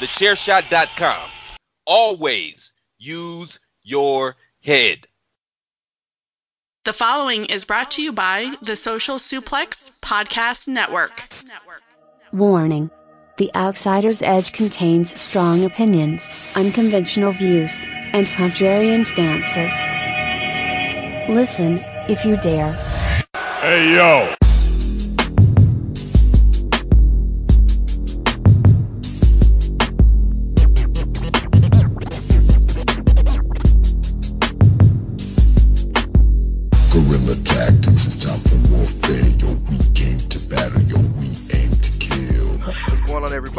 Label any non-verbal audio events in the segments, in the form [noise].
TheChairShot.com. Always use your head. The following is brought to you by the Social Suplex Podcast Network. Warning. The Outsider's Edge contains strong opinions, unconventional views, and contrarian stances. Listen, if you dare. Hey yo!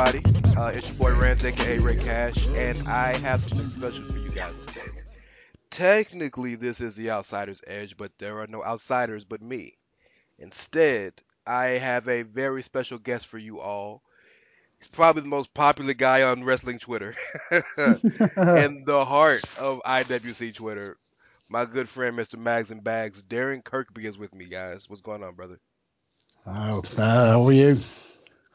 Everybody? Uh, it's your boy Rance, aka Rey Cash, and I have something special for you guys today. Technically, this is the Outsider's Edge, but there are no outsiders but me. Instead, I have a very special guest for you all. He's probably the most popular guy on wrestling Twitter [laughs] and the heart of IWC Twitter. My good friend, Mr. Mags and Bags, Darren Kirkby is with me, guys. What's going on, brother? Oh, uh, how are you?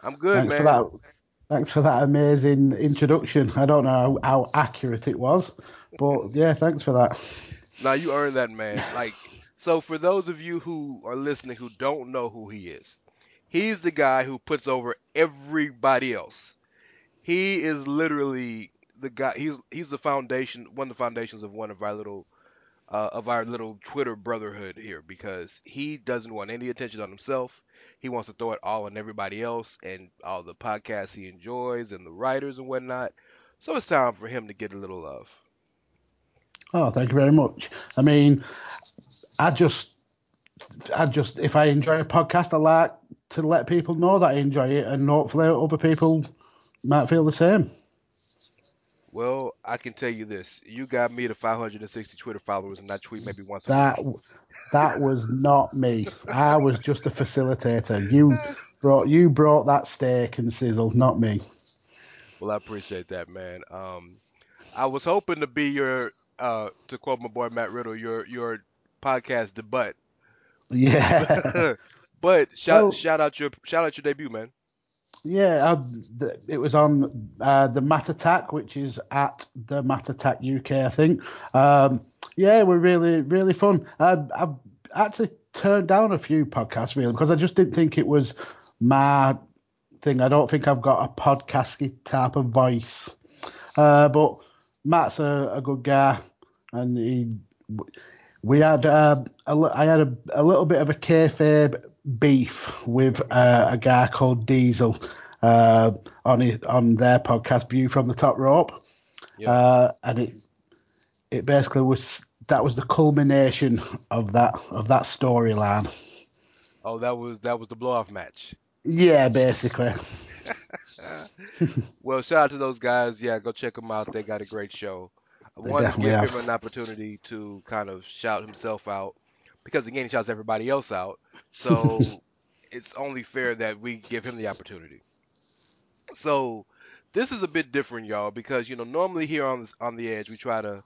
I'm good, Thanks man. for that. Thanks for that amazing introduction. I don't know how, accurate it was, but yeah, thanks for that. Now you earned that, man. Like, so for those of you who are listening who don't know who he is, he's the guy who puts over everybody else. He is literally the guy. He's he's the foundation, one of the foundations of one of our little uh, of our little Twitter brotherhood here because he doesn't want any attention on himself. He wants to throw it all on everybody else and all the podcasts he enjoys and the writers and whatnot. So it's time for him to get a little love. Oh, thank you very much. I mean, I just, I just, if I enjoy a podcast, I like to let people know that I enjoy it, and hopefully other people might feel the same. Well, I can tell you this: you got me to 560 Twitter followers, and I tweet maybe once. That. That was not me. I was just a facilitator. You brought, you brought that steak and sizzle, not me. Well, I appreciate that, man. Um, I was hoping to be your, uh, to quote my boy Matt Riddle, your your podcast debut. Yeah. [laughs] but shout Well- shout out your shout out your debut, man. Yeah, I, it was on uh, the Matt Attack, which is at the Matt Attack UK, I think. Um, yeah, we're really, really fun. I, I've actually turned down a few podcasts, really, because I just didn't think it was my thing. I don't think I've got a podcasty type of voice. Uh, but Matt's a, a good guy, and he, we had uh, a, I had a, a little bit of a kayfabe beef with uh, a guy called Diesel uh, on his, on their podcast View from the Top Rope, Yeah. uh, and it it basically was that was the culmination of that of that storyline. Oh, that was that was the blow off match. Yeah, basically. [laughs] Well, shout out to those guys. Yeah, go check them out. They got a great show. I They wanted to give have. him an opportunity to kind of shout himself out because again he shouts everybody else out. So [laughs] it's only fair that we give him the opportunity. So this is a bit different, y'all, because you know normally here on this, on the edge we try to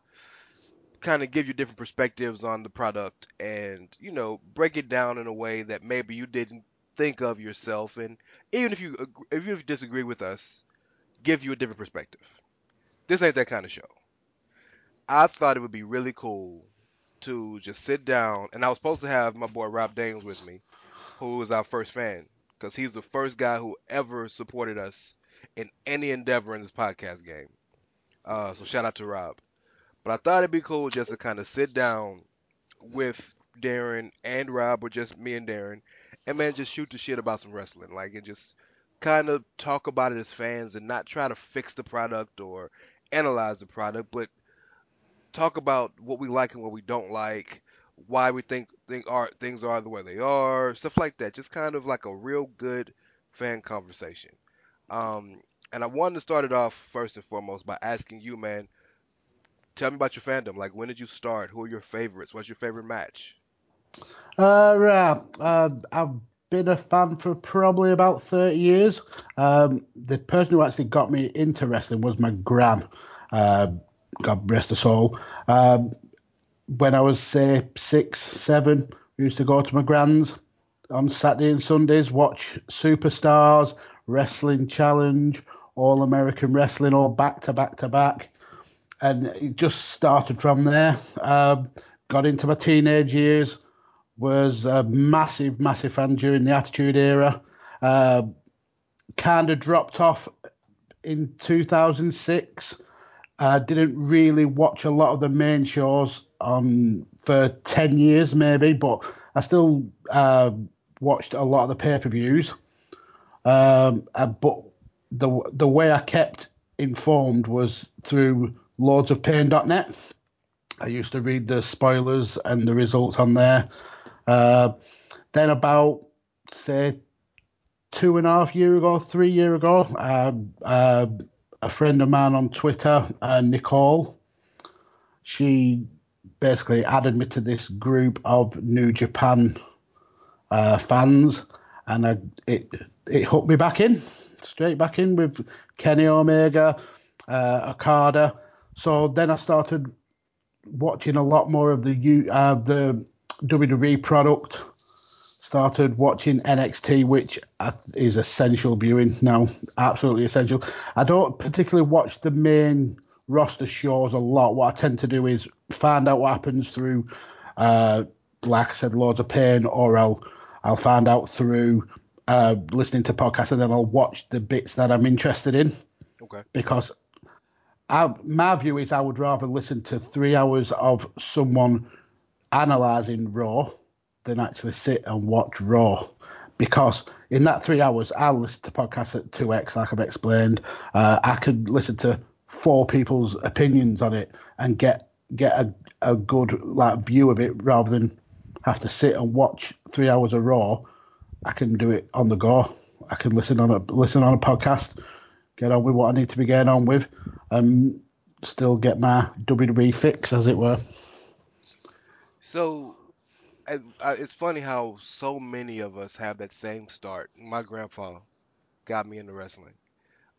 kind of give you different perspectives on the product and you know break it down in a way that maybe you didn't think of yourself. And even if you if you disagree with us give you a different perspective. This ain't that kind of show. I thought it would be really cool to just sit down and i was supposed to have my boy rob dames with me who was our first fan because he's the first guy who ever supported us in any endeavor in this podcast game. Uh, so shout out to rob but I thought it'd be cool just to kind of sit down with Darren and Rob, or just me and Darren, and man, just shoot the shit about some wrestling, like, and just kind of talk about it as fans, and not try to fix the product or analyze the product, but talk about what we like and what we don't like, why we think think are things are the way they are, stuff like that. Just kind of like a real good fan conversation. Um, And I wanted to start it off first and foremost by asking you, man, tell me about your fandom. Like, when did you start? Who are your favorites? What's your favorite match? Uh. Uh, I've been a fan for probably about 30 years. Um, the person who actually got me into wrestling was my gran. Uh, God rest her soul. Um, when I was, say, six, seven, we used to go to my gran's on Saturday and Sundays, watch Superstars, Wrestling Challenge, All American Wrestling, all back to back to back. And it just started from there. Um, got into my teenage years, was a massive, massive fan during the Attitude Era. Uh, kind of dropped off in 2006. Uh, didn't really watch a lot of the main shows um, for 10 years, maybe, but I still uh, watched a lot of the pay per views. Um, uh, but the the way I kept informed was through lordsofpain.net. I used to read the spoilers and the results on there. Uh, then about say two and a half year ago, three year ago, uh, uh, a friend of mine on Twitter, uh, Nicole, she basically added me to this group of New Japan uh, fans, and I, it it hooked me back in, straight back in with Kenny Omega, uh, Okada. So then I started watching a lot more of the U, uh, the WWE product. Started watching NXT, which is essential viewing now, absolutely essential. I don't particularly watch the main roster shows a lot. What I tend to do is find out what happens through, uh, like I said, Lords of Pain, or I'll I'll find out through uh, listening to podcasts, and then I'll watch the bits that I'm interested in. Okay. Because I, my view is, I would rather listen to three hours of someone analysing Raw than actually sit and watch Raw. Because in that three hours, I'll listen to podcasts at 2x, like I've explained. Uh, I could listen to four people's opinions on it and get get a, a good like view of it rather than have to sit and watch three hours of Raw. I can do it on the go. I can listen on a listen on a podcast, get on with what I need to be getting on with, and still get my WWE fix, as it were. So, it's funny how so many of us have that same start. My grandpa got me into wrestling.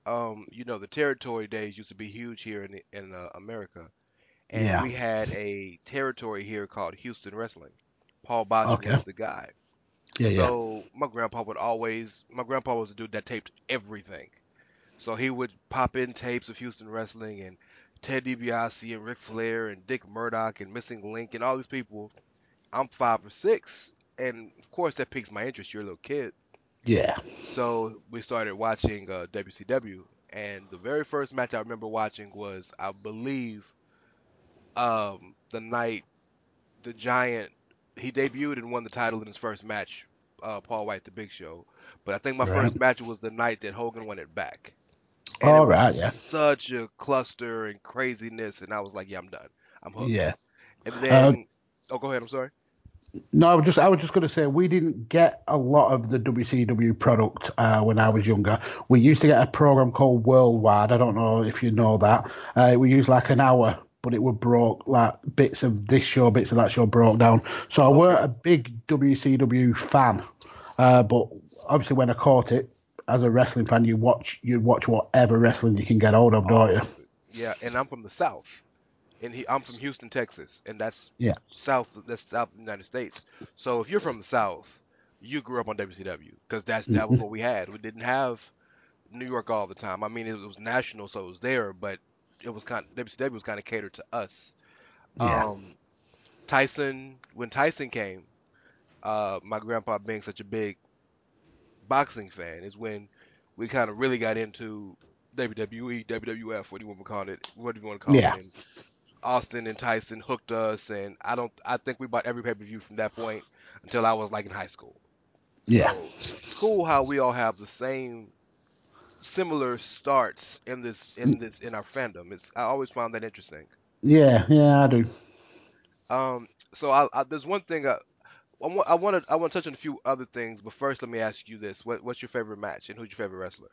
Um, you know, the territory days used to be huge here in in uh, America, and Yeah. we had a territory here called Houston Wrestling. Paul Boesch Okay. was the guy. Yeah, yeah. So my grandpa would always, my grandpa was a dude that taped everything. So he would pop in tapes of Houston wrestling and Ted DiBiase and Ric Flair and Dick Murdoch and Missing Link and all these people. I'm five or six, and of course that piques my interest. You're a little kid, yeah. so we started watching uh, WCW. And the very first match I remember watching was, I believe, um, the night the Giant he debuted and won the title in his first match, uh, Paul White, the Big Show. But I think my Right. first match was the night that Hogan won it back. And All right, yeah. Such a cluster and craziness, and I was like, yeah, I'm done. I'm hooked. Yeah. And then, oh, go ahead. I'm sorry. No, I was just I was just going to say we didn't get a lot of the WCW product uh, when I was younger. We used to get a program called Worldwide. I don't know if you know that. Uh, we used like an hour, but it would broke like bits of this show, bits of that show broke down. So I weren't a big WCW fan, uh, but obviously when I caught it as a wrestling fan, you watch you watch whatever wrestling you can get hold of, don't you? Yeah, and I'm from the South, and he, I'm from Houston, Texas, and that's Yeah. South. That's South of the United States. So if you're from the South, you grew up on WCW because that's that was Mhm. what we had. We didn't have New York all the time. I mean, it was national, so it was there, but it was kind of, WCW was kind of catered to us. Yeah. Um, Tyson, when Tyson came, uh, my grandpa being such a big boxing fan, is when we kind of really got into WWE, WWF, what do you want to call it? What do you want to call Yeah. it? And Austin and Tyson hooked us, and I don't, I think we bought every pay per view from that point until I was like in high school. Yeah. So cool how we all have the same similar starts in this in this in our fandom. It's I always found that interesting. Yeah, yeah, I do. Um, so I, I there's one thing I, I want I want to I want to touch on a few other things, but first let me ask you this: what what's your favorite match and who's your favorite wrestler?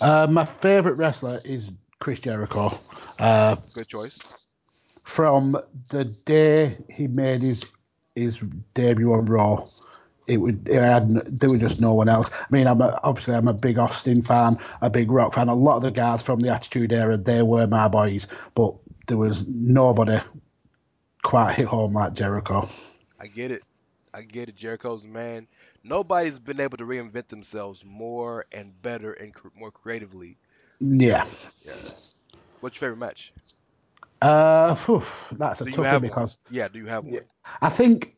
Uh, my favorite wrestler is Chris Jericho. Uh, Good choice. from the day he made his his debut on Raw, it would it had, there was just no one else. I mean, I'm a, obviously I'm a big Austin fan, a big Rock fan. A lot of the guys from the Attitude Era, they were my boys, but there was nobody quite hit home like Jericho. I get it. I get it. Jericho's man. Nobody's been able to reinvent themselves more and better and cr- more creatively. Yeah. Yeah. What's your favorite match? Uh, phew, that's a Do tough one because one? Yeah, do you have one? I think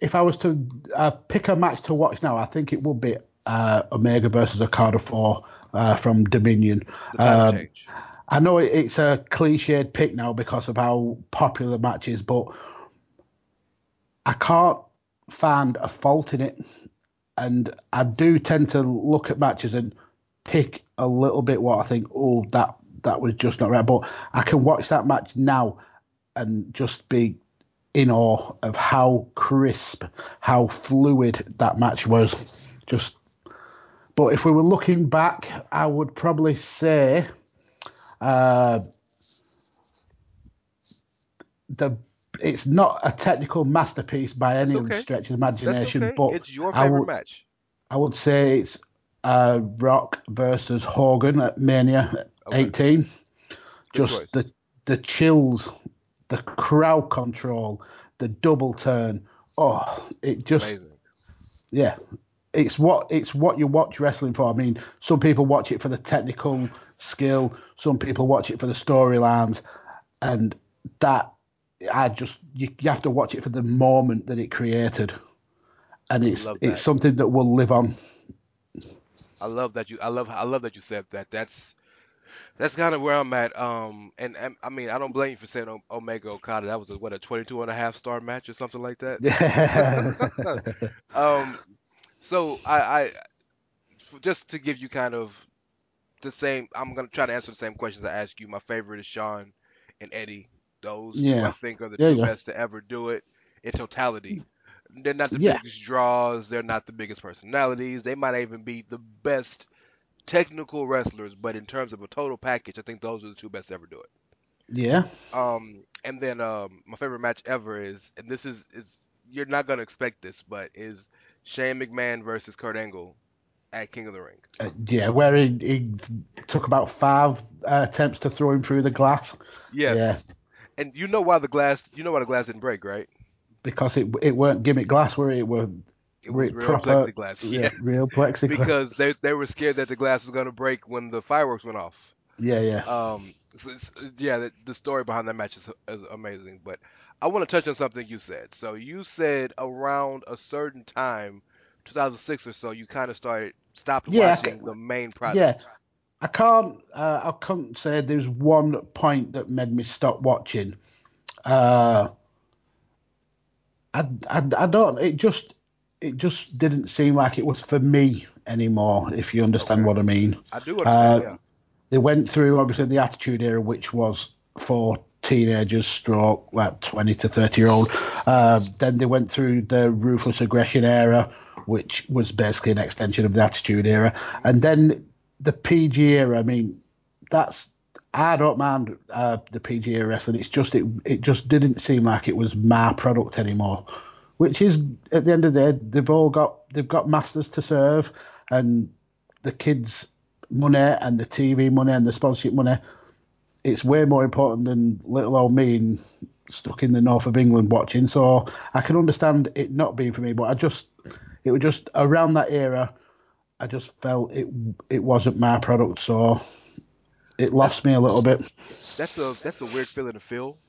if I was to uh, pick a match to watch now, I think it would be uh, Omega versus Okada 4 uh, from Dominion. Um. I know it- it's a cliched pick now because of how popular the match is, but I can't find a fault in it. And I do tend to look at matches and pick a little bit what I think, oh, that that was just not right. But I can watch that match now and just be in awe of how crisp, how fluid that match was. Just, but if we were looking back, I would probably say uh, the it's not a technical masterpiece by any okay. stretch of imagination, okay. but it's your I would, match. I would say it's uh, Rock versus Hogan at Mania Okay. 18. Good Just choice. the the chills, the crowd control, the double turn. Oh, it just Amazing. yeah, it's what it's what you watch wrestling for. I mean, some people watch it for the technical skill, some people watch it for the storylines, and that I just you, you have to watch it for the moment that it created, and it's it's something that will live on. I love that you. I love. I love that you said that. That's that's kind of where I'm at. Um, and, and I mean, I don't blame you for saying O- Omega Okada. That was a, what a 22 and a half star match or something like that. Yeah. [laughs] [laughs] Um, so I, I, just to give you kind of the same. I'm gonna try to answer the same questions I asked you. My favorite is Shawn and Eddie. Those two I think are the Yeah, two yeah. best to ever do it in totality. They're not the Yeah. biggest draws. They're not the biggest personalities. They might even be the best technical wrestlers, but in terms of a total package, I think those are the two best to ever do it. yeah, Um, and then um, my favorite match ever is, and this is is you're not gonna expect this, but is Shane McMahon versus Kurt Angle at King of the Ring. Uh, yeah, where he, he took about five uh, attempts to throw him through the glass Yes. And you know why the glass? You know why the glass didn't break, right? because it it weren't gimmick glass, where it were It was Re- real proper- plexiglass. yeah, [laughs] yes. real plexiglass. Because they they were scared that the glass was gonna break when the fireworks went off. yeah, yeah, Um, so it's, yeah, the, the story behind that match is, is amazing. But I want to touch on something you said. So you said around a certain time, 2006 or so, you kind of started stopped Yeah, watching the main product. yeah. I can't uh, I can't say there's one point that made me stop watching. Uh, I, I, I don't. It just it just didn't seem like it was for me anymore. If you understand Okay. what I mean. I do understand. Uh, yeah. they went through obviously the attitude era, which was for teenagers, stroke like twenty to thirty year old. Uh, then they went through the ruthless aggression era, which was basically an extension of the attitude era, and then the PG era. I mean, that's I don't mind uh, the PG era wrestling. It's just it it just didn't seem like it was my product anymore. Which is at the end of the day, they've all got they've got masters to serve, and the kids money and the TV money and the sponsorship money, it's way more important than little old me stuck in the north of England watching. So I can understand it not being for me, but I just, it was just around that era, I just felt it it wasn't my product, so it lost me a little bit. That's a that's a weird feeling to feel.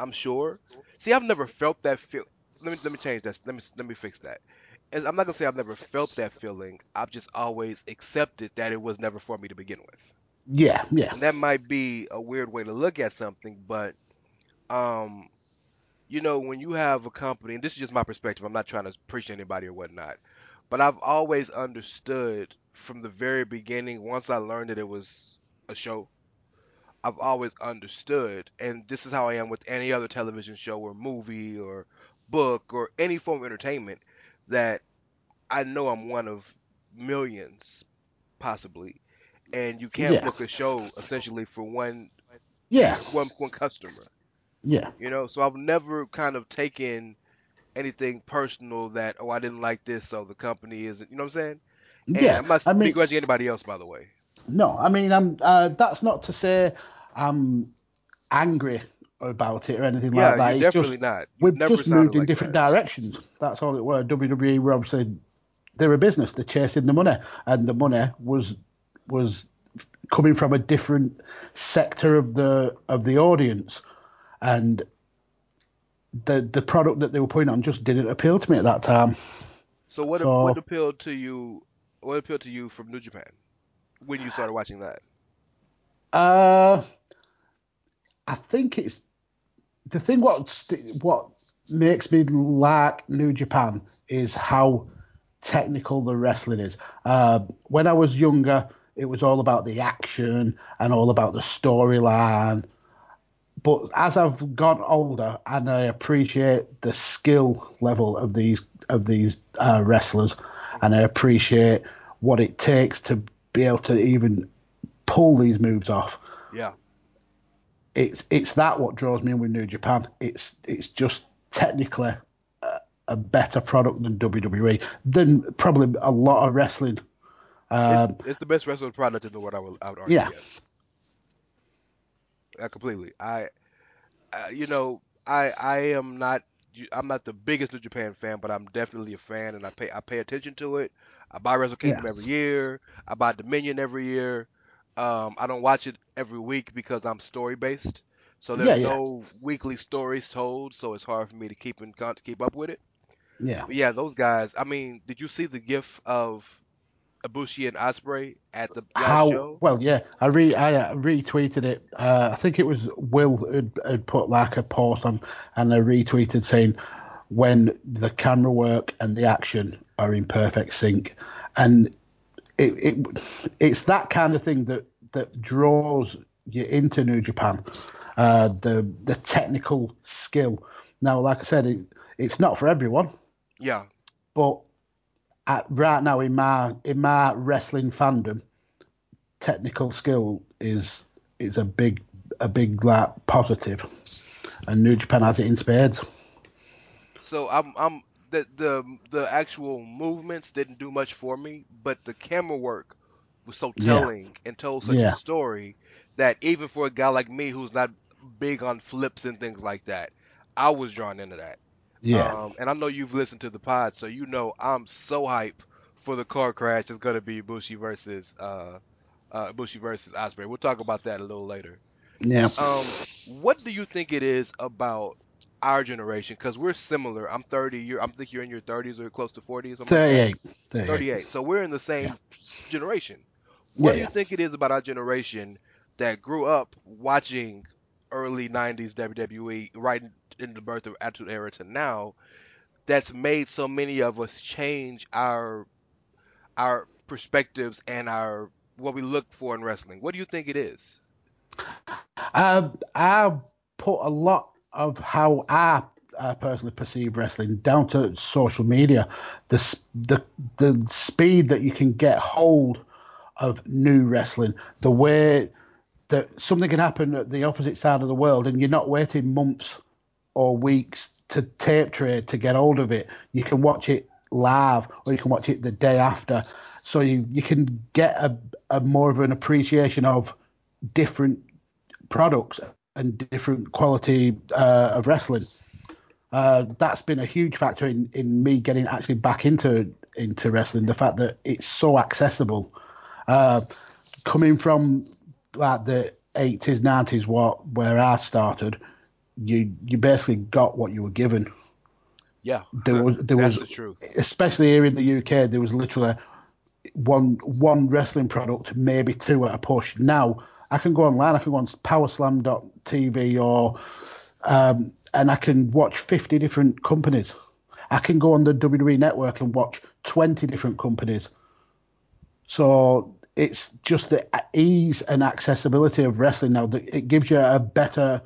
I'm sure. See, I've never felt that feel. Let me let me change that. Let me let me fix that. As- I'm not gonna say I've never felt that feeling. I've just always accepted that it was never for me to begin with. Yeah, yeah, And that might be a weird way to look at something, but um, you know, when you have a company, and this is just my perspective. I'm not trying to preach to anybody or whatnot, but I've always understood from the very beginning. Once I learned that it was a show, I've always understood, and this is how I am with any other television show or movie or book or any form of entertainment, that I know I'm one of millions, possibly, and you can't Yeah. book a show essentially for one Yeah, one one customer. yeah, You know, so I've never kind of taken anything personal that oh I didn't like this, so the company isn't. You know what I'm saying? And yeah. I'm not I mean, begrudging anybody else, by the way. no, I mean, I'm. Uh, that's not to say I'm angry about it or anything Yeah, like that. It's definitely just not. You've we've just moved in like different that. directions. That's all it were. WWE were obviously they're a business. They're chasing the money, and the money was was coming from a different sector of the of the audience, and the the product that they were putting on just didn't appeal to me at that time. So what So- what appealed to you? What appealed to you from New Japan when you started watching that? Uh, I think it's the thing. What what makes me like New Japan is how technical the wrestling is. Uh, when I was younger, it was all about the action and all about the storyline. But as I've got older and I appreciate the skill level of these of these uh, wrestlers, and I appreciate what it takes to be able to even pull these moves off Yeah. it's it's that what draws me in with New Japan. It's it's just technically a, a better product than WWE, than probably a lot of wrestling. Um, it's, it's the best wrestling product in the world. I would, I would argue. Yeah. Uh, completely. I, uh, you know, I I am not I'm not the biggest New Japan fan, but I'm definitely a fan, and I pay I pay attention to it. I buy Wrestle Kingdom Yeah. every year. I buy Dominion every year. Um, I don't watch it every week because I'm story based, so there's Yeah, yeah. no weekly stories told, so it's hard for me to keep in keep up with it. yeah, But yeah, those guys. I mean, did you see the gif of Ibushi and Ospreay at the how show? well? Yeah, I re I uh, retweeted it. Uh, I think it was Will had, had put like a post on, and I retweeted saying when the camera work and the action are in perfect sync, and it, it it's that kind of thing that that draws you into New Japan, uh, the the technical skill. Now, like I said, it, it's not for everyone, Yeah, but at, right now in my in my wrestling fandom, technical skill is is a big a big like positive, and New Japan has it in spades. So I'm I'm the the the actual movements didn't do much for me, but the camera work was so Yeah. telling and told such Yeah. a story that even for a guy like me who's not big on flips and things like that, I was drawn into that. Yeah, Um, and I know you've listened to the pod, so you know I'm so hype for the car crash. It's gonna be Bushi versus uh, uh Bushi versus Ospreay. We'll talk about that a little later. yeah. Um, what do you think it is about our generation? Because we're similar. I'm 30. You're, I'm think you're in your 30s or close to 40 or something. like 38, 38. 38. So we're in the same Yeah. generation. What Yeah, do you yeah. think it is about our generation that grew up watching early 90s WWE right in the birth of Attitude Era to now that's made so many of us change our our perspectives and our what we look for in wrestling? What do you think it is? I I put a lot of how I personally perceive wrestling down to social media, the the the speed that you can get hold of new wrestling, the way that something can happen at the opposite side of the world, and you're not waiting months or weeks to tape trade to get hold of it. You can watch it live, or you can watch it the day after, so you you can get a, a more of an appreciation of different products and different quality uh, of wrestling. Uh, that's been a huge factor in, in me getting actually back into into wrestling. The fact that it's so accessible, uh, coming from like the eighties, nineties, what where I started, you you basically got what you were given. Yeah, There was there that's was the truth. especially here in the UK, there was literally one one wrestling product, maybe two at a push. Now I can go online, I can go on powerslam.tv or um, and I can watch 50 different companies. I can go on the WWE network and watch 20 different companies. So it's just the ease and accessibility of wrestling now that it gives you a better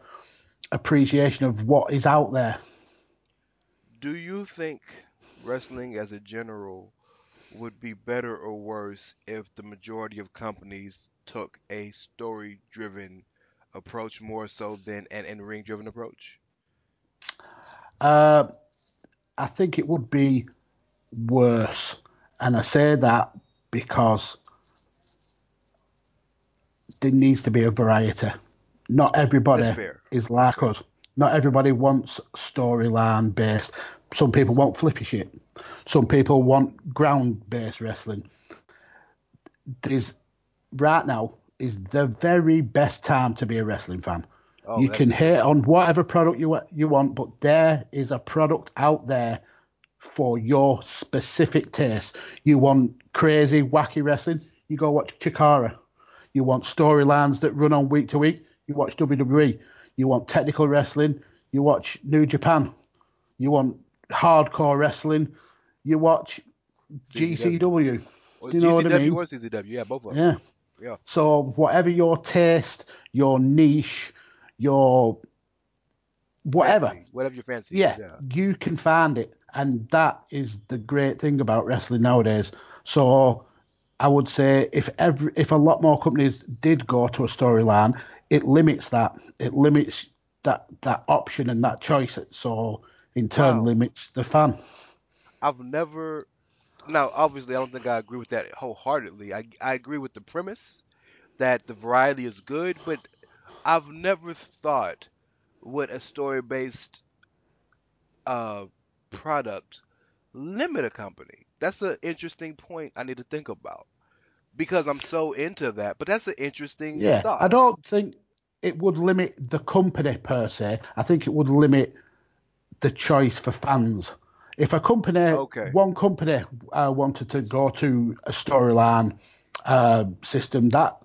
appreciation of what is out there. Do you think wrestling as a general would be better or worse if the majority of companies took a story driven approach more so than an in ring driven approach? Uh, I think it would be worse. And I say that because there needs to be a variety. Not everybody is like us. Not everybody wants storyline based. Some people want flippy shit. Some people want ground based wrestling. There's right now is the very best time to be a wrestling fan. Oh, you can hate on whatever product you you want, but there is a product out there for your specific taste. You want crazy, wacky wrestling, you go watch Chikara. You want storylines that run on week to week, you watch WWE. You want technical wrestling, you watch New Japan. You want hardcore wrestling, you watch GCW. Do you know what I mean? or yeah, both of them. Yeah. Yeah. So whatever your taste, your niche, your whatever, Fancy, whatever you fancy. yeah, you can find it, and that is the great thing about wrestling nowadays. So I would say if every if a lot more companies did go to a storyline, it limits that. It limits that that option and that choice. So in turn Wow. limits the fan. I've never. Now, obviously, I don't think I agree with that wholeheartedly. I I agree with the premise that the variety is good, but I've never thought would a story-based uh product limit a company. That's an interesting point I need to think about because I'm so into that. But that's an interesting Yeah, thought. I don't think it would limit the company per se. I think it would limit the choice for fans. If a company, Okay. one company uh, wanted to go to a storyline uh, system, that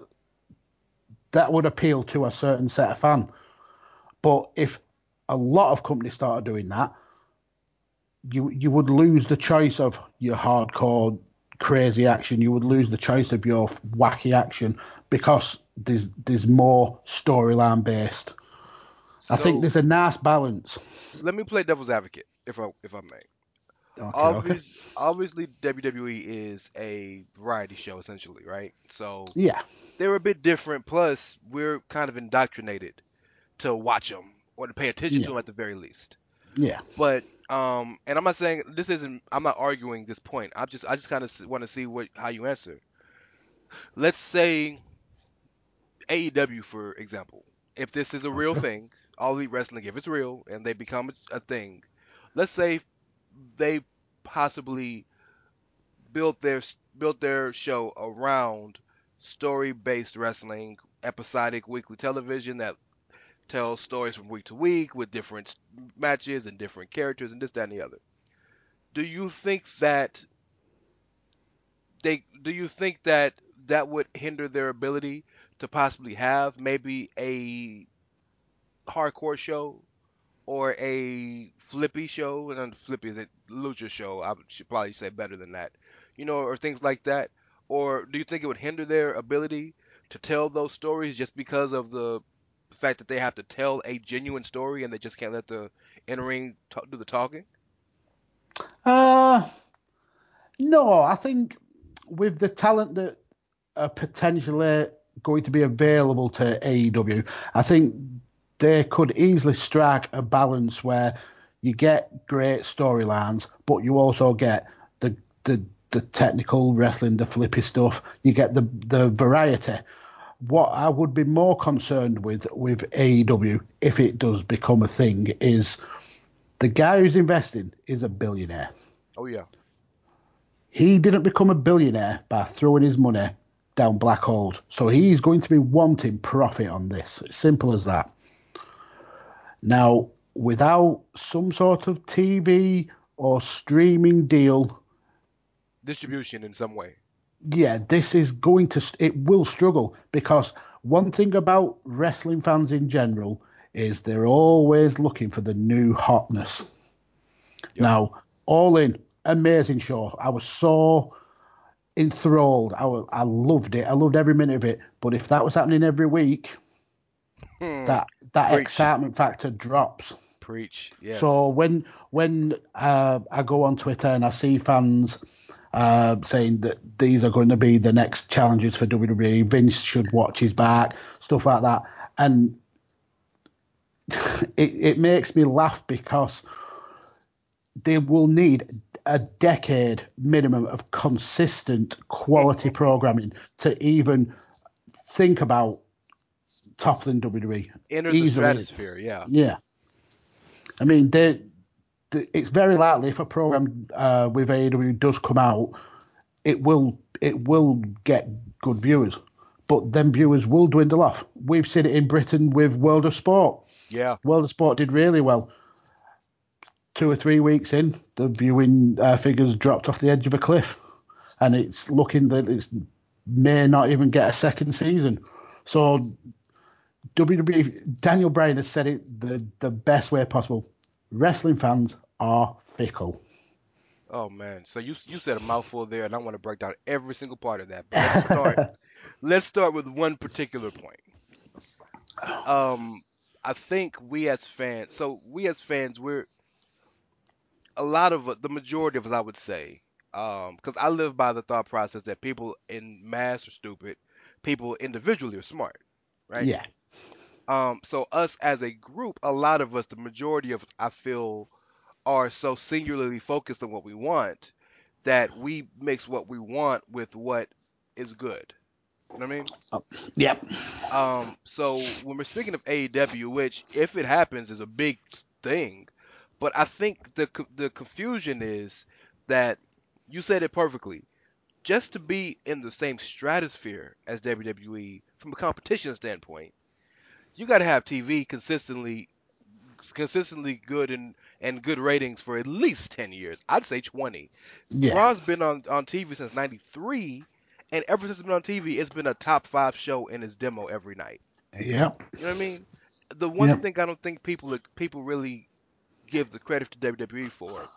that would appeal to a certain set of fan. But if a lot of companies started doing that, you you would lose the choice of your hardcore crazy action. You would lose the choice of your wacky action because there's there's more storyline based. I think there's a nice balance. Let me play devil's advocate, if I if I may. Okay, okay. Obviously, WWE is a variety show essentially, right? So Yeah, they're a bit different. Plus, we're kind of indoctrinated to watch them or to pay attention to them at the very least. yeah, But um, and I'm not saying this isn't. I'm not arguing this point. I just I just kind of want to see what how you answer. Let's say AEW for example. If this is a real thing, All Elite Wrestling, if it's real and they become a, a thing, let's say they possibly built their built their show around story-based wrestling, episodic weekly television that tells stories from week to week with different matches and different characters and this, that, and the other. Do you think that they? Do you think that that would hinder their ability to possibly have maybe a hardcore show or a flippy show? And flippy is a lucha show. I should probably say better than that. You know, or things like that. Or do you think it would hinder their ability to tell those stories just because of the fact that they have to tell a genuine story and they just can't let the entering ring t- do the talking? Uh, no, I think with the talent that are potentially going to be available to AEW, I think they could easily strike a balance where you get great storylines, but you also get the the the technical wrestling, the flippy stuff. You get the the variety. What I would be more concerned with with AEW, if it does become a thing, is the guy who's investing is a billionaire. Oh yeah. He didn't become a billionaire by throwing his money down black holes. So he's going to be wanting profit on this. It's simple as that. Now, without some sort of TV or streaming deal, Distribution in some way. Yeah, this is going to, it will struggle because one thing about wrestling fans in general is they're always looking for the new hotness. Now, All In, amazing show. I was so enthralled. I, I loved it. I loved every minute of it. But if that was happening every week, Hmm. that that Preach. excitement factor drops. Preach. Yes. So when when uh, I go on Twitter and I see fans uh, saying that these are going to be the next challenges for WWE. Vince should watch his back, stuff like that, and [laughs] it it makes me laugh because they will need a decade minimum of consistent quality [laughs] programming to even think about toppling WWE. Enter the Easily. stratosphere. Yeah. Yeah. I mean, they, it's very likely if a program uh, with AEW does come out, it will it will get good viewers, but then viewers will dwindle off. We've seen it in Britain with World of Sport. Yeah. World of Sport did really well. Two or three weeks in, the viewing uh, figures dropped off the edge of a cliff, and it's looking that it may not even get a second season. So WWE Daniel Bryan has said it the the best way possible. Wrestling fans are fickle. Oh man, so you you said a mouthful there, and I want to break down every single part of that. But let's start. [laughs] let's start with one particular point. Um, I think we as fans, so we as fans, we're a lot of the majority of us, I would say, um, because I live by the thought process that people in mass are stupid, people individually are smart, right? Yeah. Um, so us as a group, a lot of us, the majority of us, I feel, are so singularly focused on what we want that we mix what we want with what is good. You know what I mean? Yep. Um, so when we're speaking of AEW, which if it happens is a big thing, but I think the the confusion is that you said it perfectly. Just to be in the same stratosphere as WWE from a competition standpoint, you got to have TV consistently consistently good and and good ratings for at least 10 years. I'd say 20. Yeah. Raw's been on on TV since 93 and ever since it's been on TV, it's been a top 5 show in its demo every night. Yep. You know what I mean? The one thing I don't think people people really give the credit to WWE for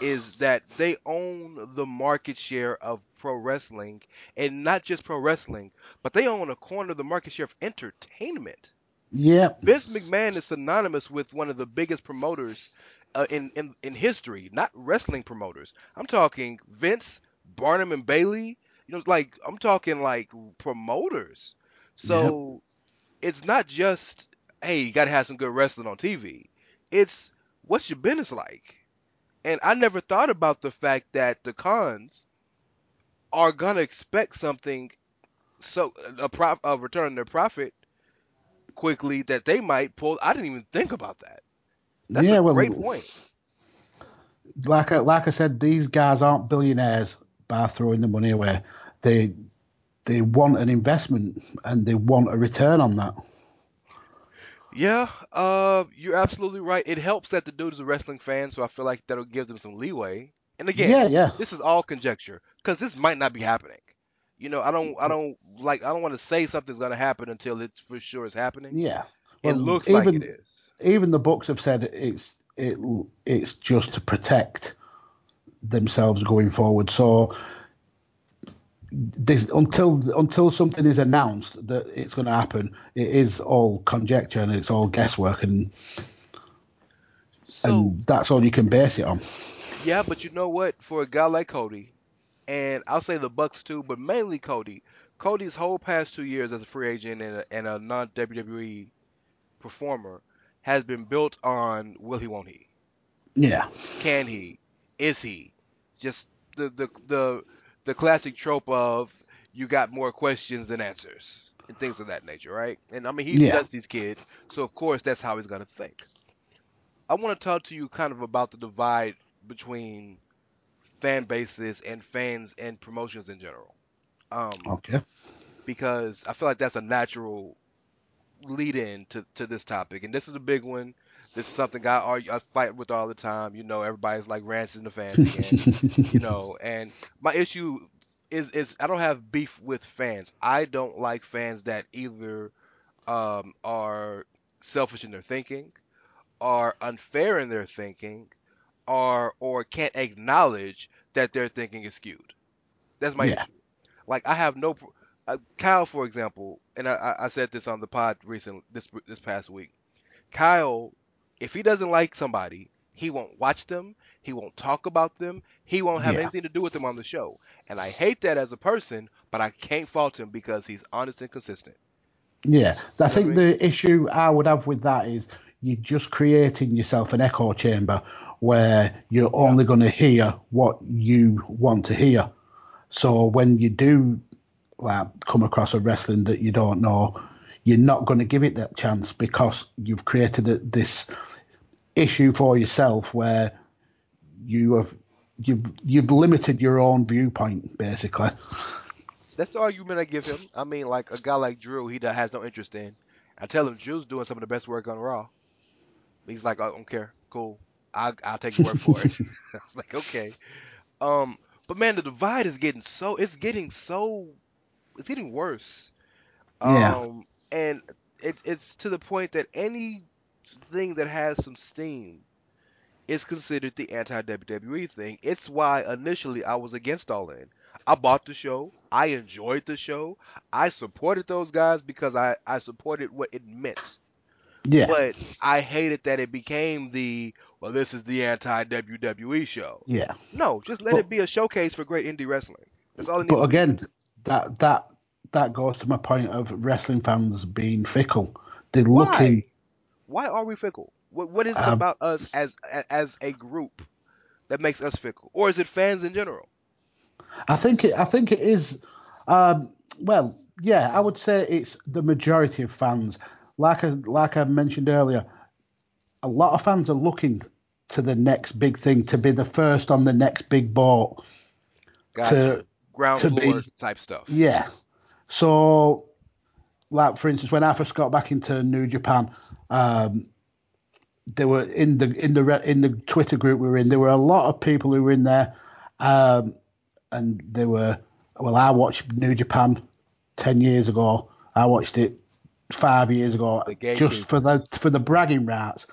is that they own the market share of pro wrestling, and not just pro wrestling, but they own a corner of the market share of entertainment. Yep. Vince McMahon is synonymous with one of the biggest promoters uh, in, in in history, not wrestling promoters. I'm talking Vince, Barnum and Bailey. You know, it's like I'm talking like promoters. So it's not just hey, you gotta have some good wrestling on TV. It's what's your business like? And I never thought about the fact that the Khans are gonna expect something so a prof, a return on their profit quickly that they might pull. I didn't even think about that. That's yeah, a well, great point. like I, like I said, these guys aren't billionaires by throwing the money away. They they want an investment and they want a return on that. Yeah, uh, you're absolutely right. It helps that the dude is a wrestling fan, so I feel like that'll give them some leeway. And again, Yeah, yeah. this is all conjecture because this might not be happening. You know, I don't, I don't like, I don't want to say something's gonna happen until it's for sure is happening. Yeah. it Well, looks like even- it is. Even the books have said it's it it's just to protect themselves going forward. So this until until something is announced that it's going to happen, it is all conjecture and it's all guesswork, and So and that's all you can base it on. yeah, but you know what? For a guy like Cody, and I'll say the Bucks too, but mainly Cody. Cody's whole past two years as a free agent and a, and a non WWE performer has been built on will he, won't he? Yeah. Can he? Is he? Just the the the the classic trope of you got more questions than answers and things of that nature, right? And I mean he's Yeah. Dusty's kid, so of course that's how he's gonna think. I want to talk to you kind of about the divide between fan bases and fans and promotions in general, um, Okay. because I feel like that's a natural lead in to, to this topic, and this is a big one. This is something I argue, I fight with all the time. You know, everybody's like ranting the fans again. [laughs] you know, and my issue is is I don't have beef with fans. I don't like fans that either um, are selfish in their thinking, are unfair in their thinking, or or can't acknowledge that their thinking is skewed. That's my Yeah. issue. Like I have no uh, Kyle, for example, and I- I, said this on the pod recent this this past week. Kyle, if he doesn't like somebody, he won't watch them. He won't talk about them. He won't have Yeah. anything to do with them on the show. And I hate that as a person, but I can't fault him because he's honest and consistent. Yeah, I what I think mean? the issue I would have with that is you're just creating yourself an echo chamber where you're only going to hear what you want to hear. So when you do like come across a wrestling that you don't know, you're not going to give it that chance because you've created a, this issue for yourself where you have you've you've limited your own viewpoint basically. That's the argument I give him. I mean, like a guy like Drew, he has no interest in. I tell him Drew's doing some of the best work on Raw. He's like, I don't care. Cool. I'll, I'll take your word for it. [laughs] [laughs] I was like, okay. Um, but man, the divide is getting so it's getting so it's getting worse. Yeah. Um, and it, it's to the point that anything that has some steam is considered the anti WWE thing. It's why initially I was against All In. I bought the show. I enjoyed the show. I supported those guys because I, I supported what it meant. Yeah. But I hated that it became the well, this is the anti WWE show. yeah. No, just let But- it be a showcase for great indie wrestling. That's all it needs. But again, that that that goes to my point of wrestling fans being fickle. They're Why? looking. Why are we fickle? What what is it Um, about us as as a group that makes us fickle, or is it fans in general? I think it. I think it is. Um, well, yeah, I would say it's the majority of fans. Like I like I mentioned earlier, a lot of fans are looking to the next big thing to be the first on the next big boat. Gotcha. To Ground to floor be- type stuff. Yeah. So, like for instance, when I first got back into New Japan, um, there were in the in the in the Twitter group we were in. There were a lot of people who were in there, um, and they were. Well, I watched New Japan ten years ago. I watched it five years ago, just for the for the bragging rights.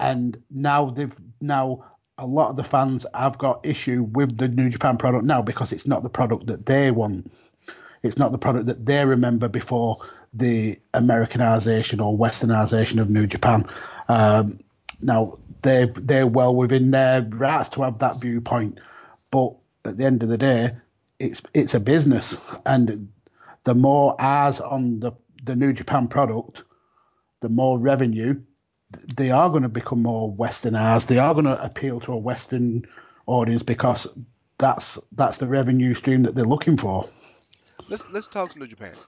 And now they've now a lot of the fans have got issue with the New Japan product now because it's not the product that they want. It's not the product that they remember before the Americanization or Westernization of New Japan. Um, now they they're well within their rights to have that viewpoint, but at the end of the day, it's it's a business, and the more eyes on the the New Japan product, the more revenue. They are going to become more westernized. They are going to appeal to a Western audience because that's that's the revenue stream that they're looking for. Let's let's talk some New Japan.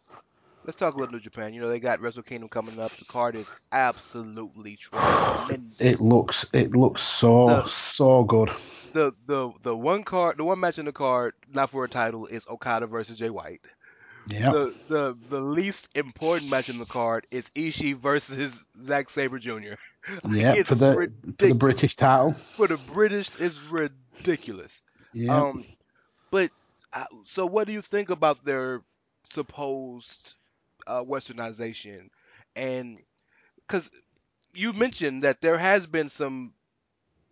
Let's talk a little New Japan. You know they got Wrestle Kingdom coming up. The card is absolutely tremendous. It looks it looks so The- so good. the the the one card, the one match in the card, not for a title, is Okada versus Jay White. Yeah, The the the least important match in the card is Ishii versus Zack Sabre Jr. [laughs] yeah for the for the. British title. For the British, is ridiculous. Yeah, Um, but uh, so what do you think about their supposed uh, westernization? And because you mentioned that there has been some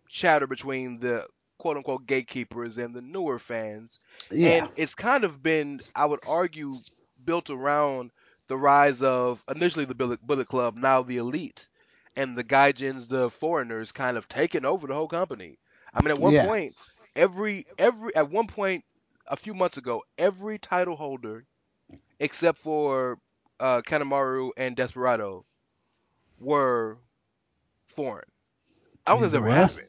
chatter between the quote unquote gatekeepers and the newer fans, yeah, and it's kind of been, I would argue, built around the rise of initially the Bullet, Bullet Club, now the Elite, and the Gaijins, the foreigners, kind of taking over the whole company. I mean, at one Yeah. point, every every at one point a few months ago, every title holder except for uh, Kanemaru and Desperado were foreign. I don't think it's ever happened.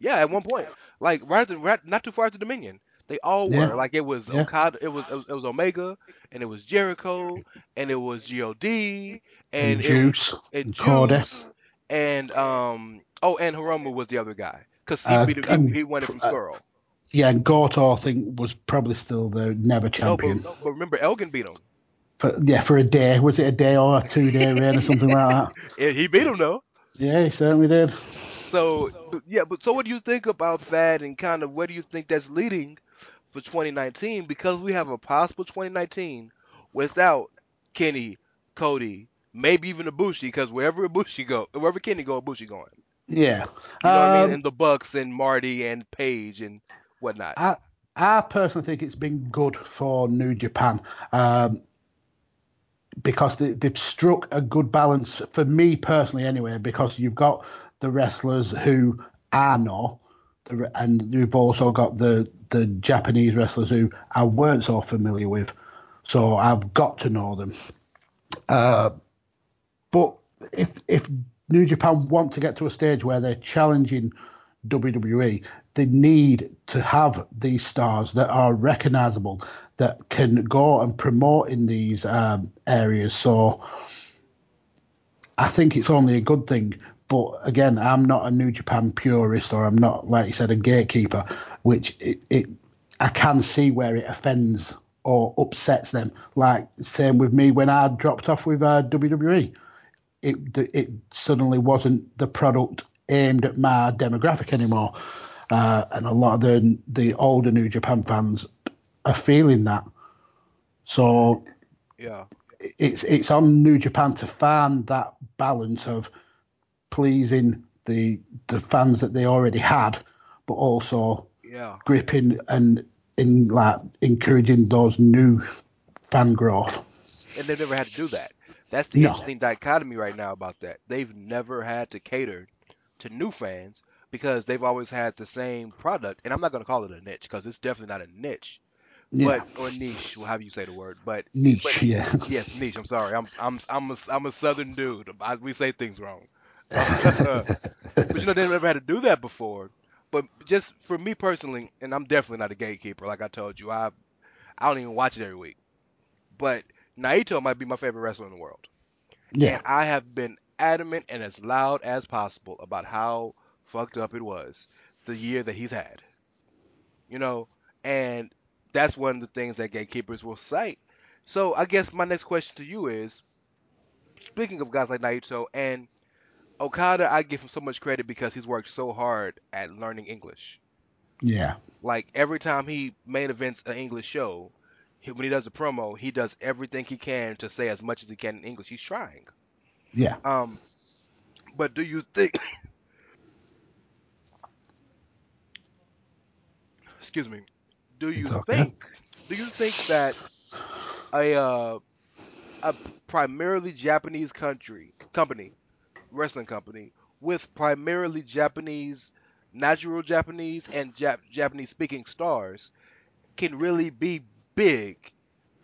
Yeah, at one point, like right, at the, right not too far after Dominion, they all Yeah. were. Like it was Yeah. Okada, it was it was, it was Omega, and it was Jericho, and it was God, and, and it, Juice, and and Juice, and um oh, and Hiromu was the other guy because he Uh, beat him, and- he, he won it from uh. Yeah, and Goto I think was probably still the never No, champion. but, but remember Elgin beat him. For, yeah, for a day. Was it a day or a two day reign or something like that? [laughs] Yeah, he beat him though. Yeah, he certainly did. So yeah, but so what do you think about that, and kind of where do you think that's leading for 2019? Because we have a possible 2019 without Kenny, Cody, maybe even Ibushi, because wherever Ibushi go, wherever Kenny go, Ibushi going. Yeah. You know what I mean? Um, And the Bucks and Marty and Paige and whatnot. I I personally think it's been good for New Japan um, because they, they've struck a good balance for me personally, anyway. Because you've got the wrestlers who I know and we've also got the the Japanese wrestlers who I weren't so familiar with, so I've got to know them. Uh, but if if New Japan want to get to a stage where they're challenging WWE, they need to have these stars that are recognizable that can go and promote in these um, areas. So I think it's only a good thing. But again, I'm not a New Japan purist, or I'm not, like you said, a gatekeeper. Which it, it I can see where it offends or upsets them. Like same with me when I dropped off with uh, WWE, it it suddenly wasn't the product aimed at my demographic anymore, uh, and a lot of the the older New Japan fans are feeling that. So Yeah. it's it's on New Japan to find that balance of pleasing the the fans that they already had, but also Yeah. gripping and in like encouraging those new fan growth. And they've never had to do that. That's the No. interesting dichotomy right now about that. They've never had to cater to new fans because they've always had the same product. And I'm not going to call it a niche because it's definitely not a niche, Yeah, but or niche, however you say the word. But niche. but- yeah, yes, niche. I'm sorry. I'm I'm I'm a I'm a southern dude. I, we say things wrong. But you know they never had to do that before. But just for me personally, and I'm definitely not a gatekeeper. Like I told you, I I don't even watch it every week. But Naito might be my favorite wrestler in the world. yeah, And I have been adamant and as loud as possible about how fucked up it was the year that he's had. You know, and that's one of the things that gatekeepers will cite. So I guess my next question to you is speaking of guys like Naito and Okada, I give him so much credit because he's worked so hard at learning English. yeah, Like every time he main events an English show, he, when he does a promo, he does everything he can to say as much as he can in English. He's trying. yeah. Um, but do you think? [coughs] Excuse me. Do you okay. think? Do you think that a uh, a primarily Japanese country company, wrestling company with primarily Japanese, natural Japanese and Jap- Japanese speaking stars can really be big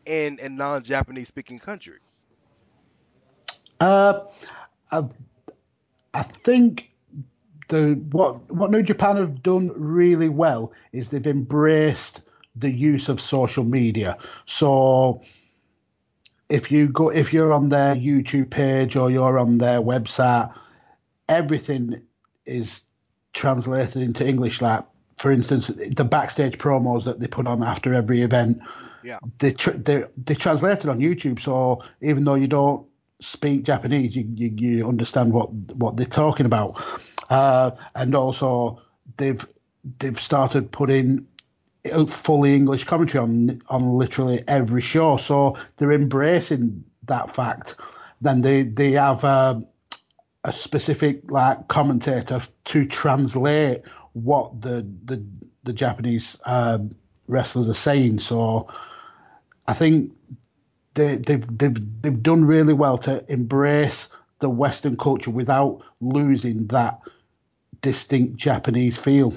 in a non-Japanese speaking country? Uh, I, I think the what what New Japan have done really well is they've embraced the use of social media. So if you go if you're on their YouTube page or you're on their website, everything is translated into English. Like for instance, the backstage promos that they put on after every event Yeah. they tr- they they translated on YouTube. So even though you don't speak Japanese, you you, you understand what what they're talking about. Uh, and also they've they've started putting fully English commentary on on literally every show. So they're embracing that fact. Then they they have. Uh, a specific like commentator to translate what the the, the Japanese um, wrestlers are saying. So I think they they've they've they've done really well to embrace the Western culture without losing that distinct Japanese feel.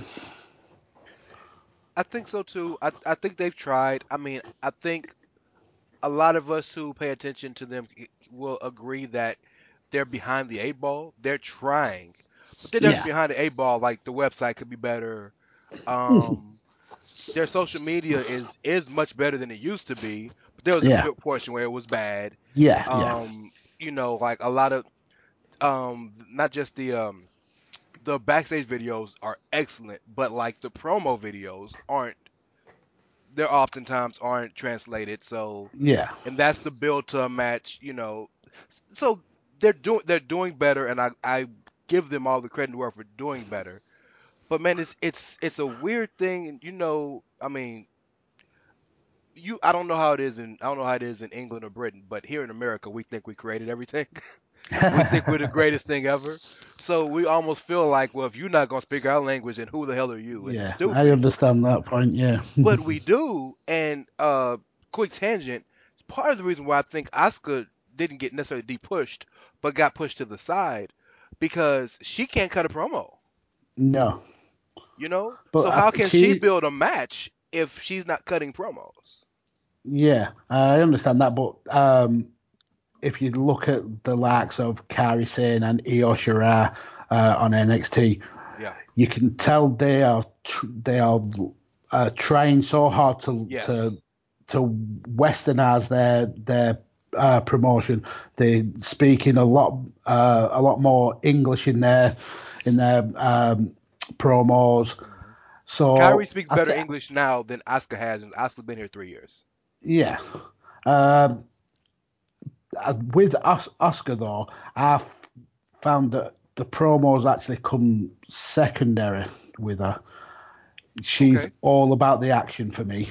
I think so too. I I think they've tried. I mean, I think a lot of us who pay attention to them will agree that they're behind the eight ball. They're trying, but they're Yeah. behind the eight ball. Like the website could be better. Um, their social media is is much better than it used to be. But there was a good portion where it was bad. Yeah, yeah, Um, you know, like a lot of um, not just the um, the backstage videos are excellent, but like the promo videos aren't. They're oftentimes aren't translated, so yeah, and that's the build to a match, you know. So they're doing they're doing better, and I I give them all the credit in the world for doing better. But man, it's it's it's a weird thing, and you know, I mean, you I don't know how it is in I don't know how it is in England or Britain, but here in America, we think we created everything. [laughs] we think we're the greatest thing ever. So we almost feel like, well, if you're not gonna speak our language, then who the hell are you? And yeah. stupid I understand that point. Yeah, [laughs] but we do. And uh, quick tangent. Part of the reason why I think Asuka didn't get necessarily de-pushed, but got pushed to the side, because she can't cut a promo. no, You know. But so how can she she- build a match if she's not cutting promos? Yeah, I understand that, but um, if you look at the likes of Kairi Sane and Io Shirai uh, on NXT, Yeah. you can tell they are tr- they are uh, trying so hard to Yes. to to westernize their their uh, promotion. They're speaking a lot uh, a lot more English in their in their um, promos. So Kairi speaks better thi- English now than Asuka has, and Asuka's been here three years. Yeah. Um, with Os- Asuka though, I've found that the promos actually come secondary with her. She's Okay. all about the action for me.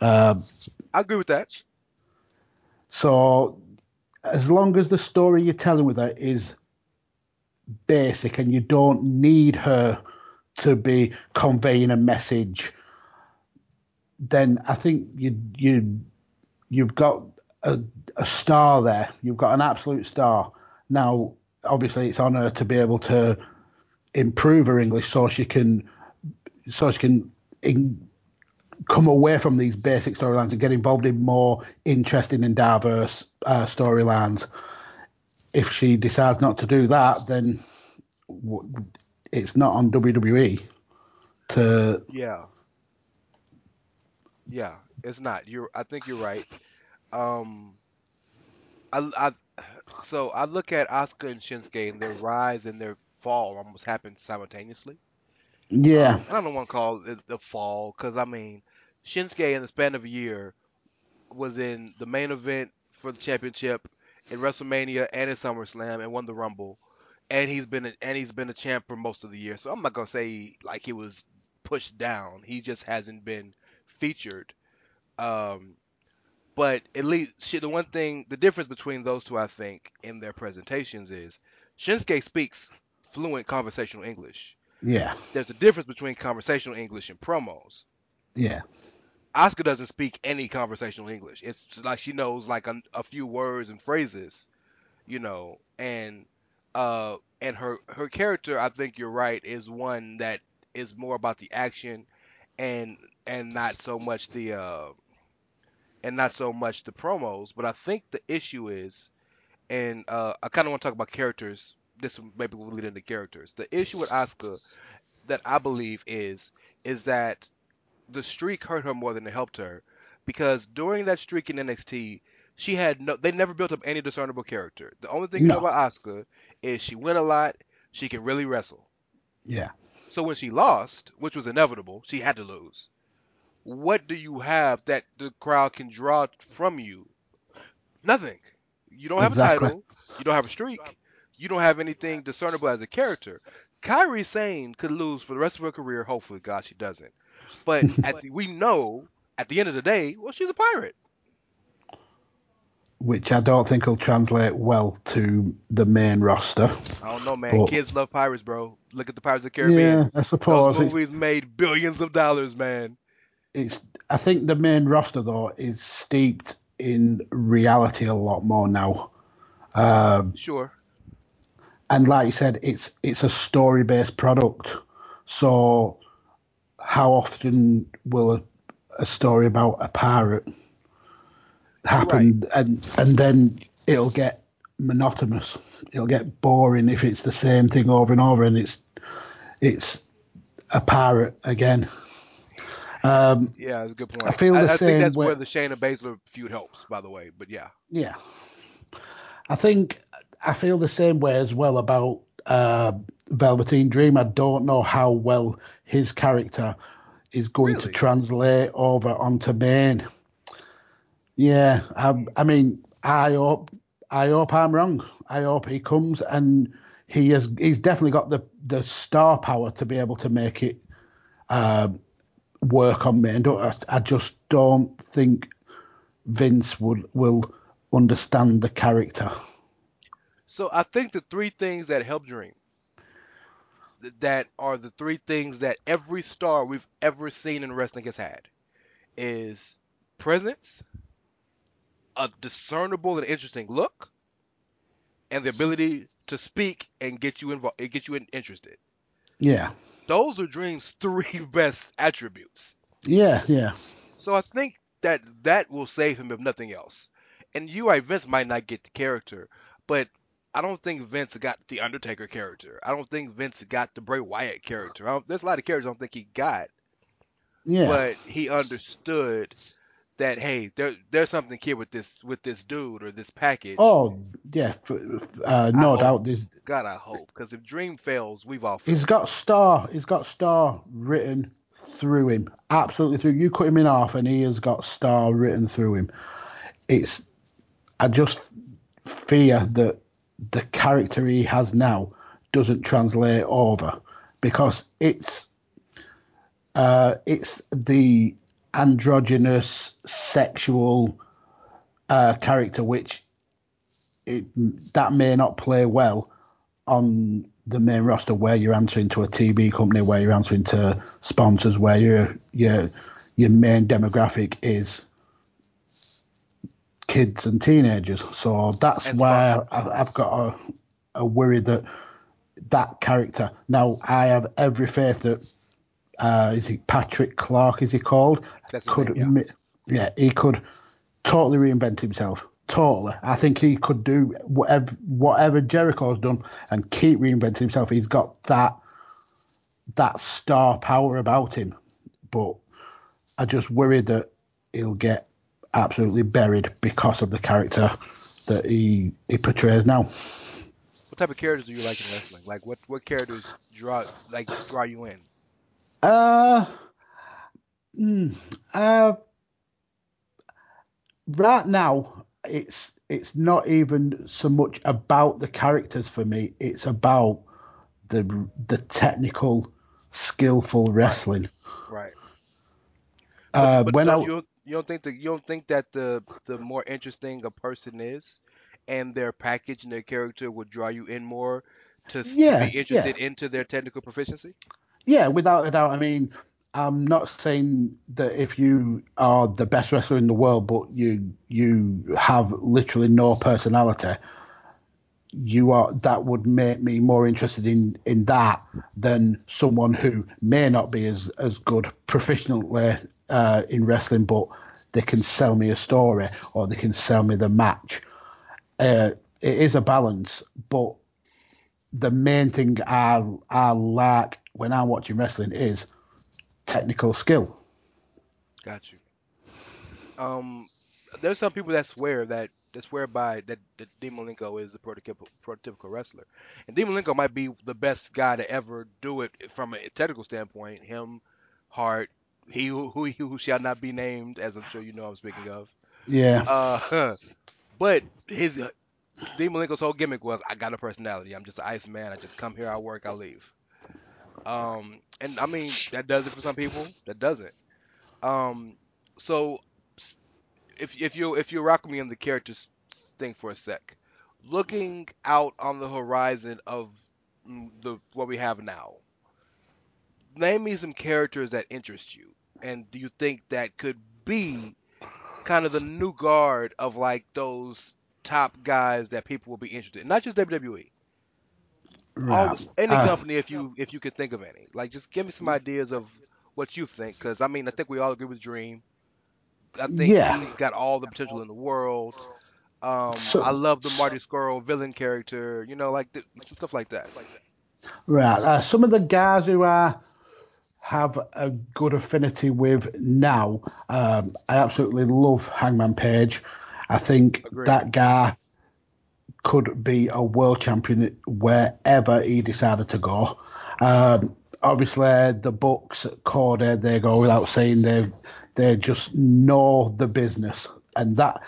Um, I agree with that. so as long as the story you're telling with her is basic and you don't need her to be conveying a message, then I think you you you've got a, a star there. You've got an absolute star. Now, obviously, it's on her to be able to improve her English so she can so she can in, come away from these basic storylines and get involved in more interesting and diverse uh, storylines. If she decides not to do that, then w- it's not on WWE to Yeah. Yeah, it's not. You're. I think you're right. Um, I, I, so I look at Asuka and Shinsuke and their rise and their fall almost happened simultaneously. yeah I don't want to call it the fall because I mean, Shinsuke in the span of a year was in the main event for the championship in WrestleMania and in SummerSlam and won the Rumble, and he's been a, and he's been a champ for most of the year. So I'm not gonna say like he was pushed down. He just hasn't been featured. Um, but at least shit, the one thing, the difference between those two, I think, in their presentations is Shinsuke speaks fluent conversational English yeah there's a difference between conversational English and promos. yeah Asuka doesn't speak any conversational English. It's like she knows like a, a few words and phrases, you know, and uh and her her character, I think you're right, is one that is more about the action and and not so much the uh and not so much the promos, but I think the issue is and uh I kind of want to talk about characters. This maybe will lead into characters. The issue with Asuka that I believe is is that the streak hurt her more than it helped her because during that streak in NXT, she had no they never built up any discernible character. The only thing you know No. about Asuka is she win a lot, she can really wrestle. yeah So when she lost, which was inevitable, she had to lose. What do you have that the crowd can draw from you? Nothing. You don't have Exactly. a title. You don't have a streak. You don't have anything discernible as a character. Kairi Sane could lose for the rest of her career. Hopefully, God, she doesn't. But [laughs] at the, we know at the end of the day, well, she's a pirate. which I don't think will translate well to the main roster. I don't know, man. But- Kids love pirates, bro. Look at the Pirates of the Caribbean. Yeah, I suppose Those it's, movies made billions of dollars, man. It's. I think the main roster though is steeped in reality a lot more now. Um, Sure. and like you said, it's it's a story based product. So, how often will a, a story about a pirate happen, and and then it'll get monotonous. It'll get boring if it's the same thing over and over, and it's it's a pirate again. Um, Yeah, that's a good point. I feel the I, same think that's way- where the Shayna Baszler feud helps, by the way. But yeah, Yeah. I think I feel the same way as well about uh, Velveteen Dream. I don't know how well his character is going to translate over onto main. Yeah, I, I mean, I hope I hope I'm wrong. I hope he comes and he has he's definitely got the the star power to be able to make it um, work on main. Don't, I, I just don't think Vince would will understand the character. So I think the three things that help Dream, that are the three things that every star we've ever seen in wrestling has had, is presence, a discernible and interesting look, and the ability to speak and get you involved, it get you interested. Yeah, those are Dream's [laughs] three best attributes. Yeah, yeah. So I think that that will save him if nothing else. And you I Vince might not get the character, but I don't think Vince got the Undertaker character. I don't think Vince got the Bray Wyatt character. I don't, there's a lot of characters I don't think he got, Yeah. but he understood that hey, there there's something here with this with this dude or this package. oh, yeah. Uh, no hope- doubt. There's, God, I hope because if Dream fails, we've all He's got star. He's got star written through him. Absolutely through. You cut him in half, and he has got star written through him. It's. I just fear that the character he has now doesn't translate over because it's. Uh, it's the androgynous sexual uh, character which it, that may not play well on the main roster where you're answering to a TV company, where you're answering to sponsors, where your your your main demographic is kids and teenagers. So that's And why. I, I've got a, a worry that that character. Now I have every faith that uh, is he Patrick Clark? Is he called? That's could name, yeah. yeah, he could totally reinvent himself. Totally, I think he could do whatever whatever Jericho's done and keep reinventing himself. He's got that that star power about him, but I just worry that he'll get absolutely buried because of the character that he he portrays now. What type of characters do you like in wrestling? Like what what characters draw like draw you in? Uh, mm, uh, right now, it's it's not even so much about the characters for me. It's about the the technical, skillful wrestling. Right. Uh, But when don't- I you don't, you don't think that you don't think that the the more interesting a person is, and their package and their character would draw you in more to, s- to be interested into their technical proficiency. Yeah, without a doubt. I mean, I'm not saying that if you are the best wrestler in the world, but you you have literally no personality, you are that would make me more interested in in that than someone who may not be as as good professionally uh, in wrestling, but they can sell me a story or they can sell me the match. Uh, it is a balance, but the main thing I I like when I'm watching wrestling is technical skill. Got you. Um, there's some people that swear that that swear by that that Dean Malenko is the prototypical prototypical wrestler, and Dean Malenko might be the best guy to ever do it from a technical standpoint. Him, Hart, he who who, who shall not be named, as I'm sure you know I'm speaking of. Yeah, Uh, [laughs] but his Dean Malenko's whole gimmick was, I got a personality. I'm just an ice man. I just come here, I work, I leave. Um, and I mean that does it for some people. That doesn't. Um, so if if you if you rock me on the characters thing for a sec, looking out on the horizon of mm, the what we have now, name me some characters that interest you, and do you think that could be kind of the new guard of like those top guys that people will be interested in, not just WWE. All, right. any Uh, company, if you if you could think of any, like just give me some ideas of what you think, because I mean, I think we all agree with Dream. I think Yeah. he's got all the potential in the world. Um, So- I love the Marty Scurll villain character, you know, like th- stuff like that. Right. Uh, some of the guys who I have a good affinity with now, um, I absolutely love Hangman Page. I think Agreed. that guy could be a world champion wherever he decided to go. Um, obviously, the Bucks, Cody, they go without saying they they just know the business, and that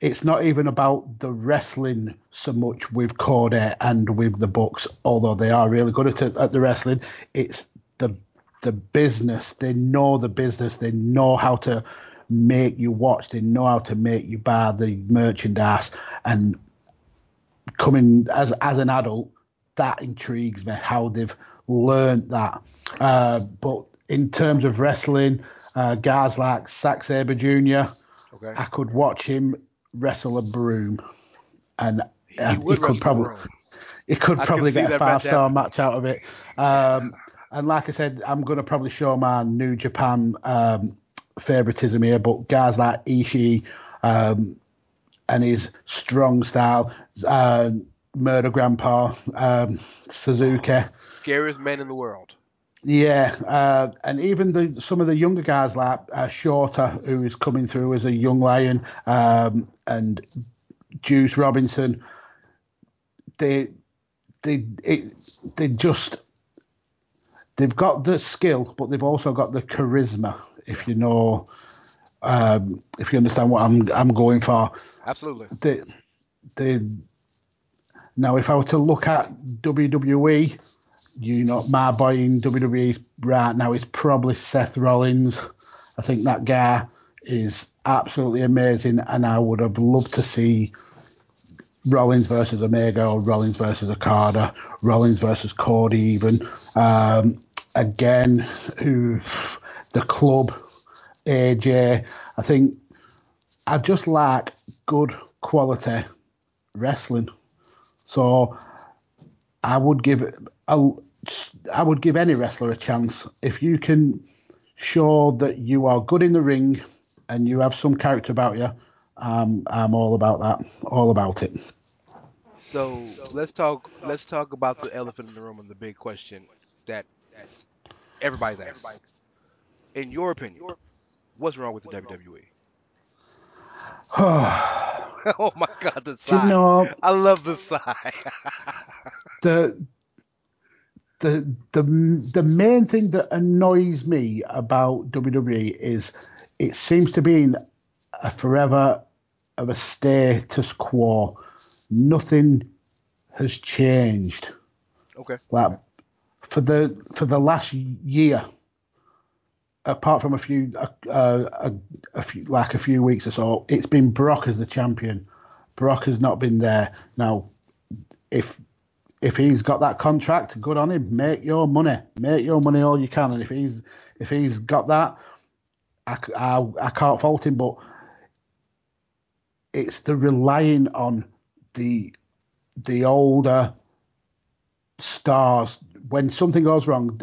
it's not even about the wrestling so much with Cody and with the Bucks, although they are really good at, at the wrestling. It's the the business. They know the business. They know how to make you watch. They know how to make you buy the merchandise. And coming as as an adult, that intrigues me how they've learned that. Uh, but in terms of wrestling, uh, guys like Zack Sabre Jr. Okay. I could watch him wrestle a broom, and He uh, he, wrestle could probably he could I probably get a five star match out of it. Um, and like I said, I'm going to probably show my New Japan um, favoritism here, but guys like Ishii um, and his strong style, uh, Murder Grandpa, um, Suzuki. Scariest man in the world. Yeah, uh, and even the some of the younger guys like uh, Shota, who is coming through as a young lion, um, and Juice Robinson, they they it, they just they've got the skill, but they've also got the charisma. If you know, um, if you understand what I'm I'm going for. Absolutely. They, they, now, if I were to look at WWE, you know, my boy in WWE right now is probably Seth Rollins. I think that guy is absolutely amazing, and I would have loved to see Rollins versus Omega or Rollins versus Okada, Rollins versus Cody, even. Um, again, who the club, AJ. I think I just like good quality wrestling. So I would give I, I would give any wrestler a chance if you can show that you are good in the ring and you have some character about you. Um, I'm all about that, all about it. So let's talk. Let's talk about the elephant in the room and the big question that everybody's asking. In your opinion, what's wrong with the WWE? [sighs] [laughs] oh my God, the sigh! You know, I love the sigh. [laughs] the the the the main thing that annoys me about WWE is it seems to be in a forever of a status quo. Nothing has changed. okay. Like for the for the last year, apart from a few uh, a, a few like a few weeks or so, it's been Brock as the champion. Brock has not been there. Now, if if he's got that contract, good on him. Make your money. Make your money all you can. And if he's if he's got that, I, I, I can't fault him. But it's the relying on the the older stars when something goes wrong.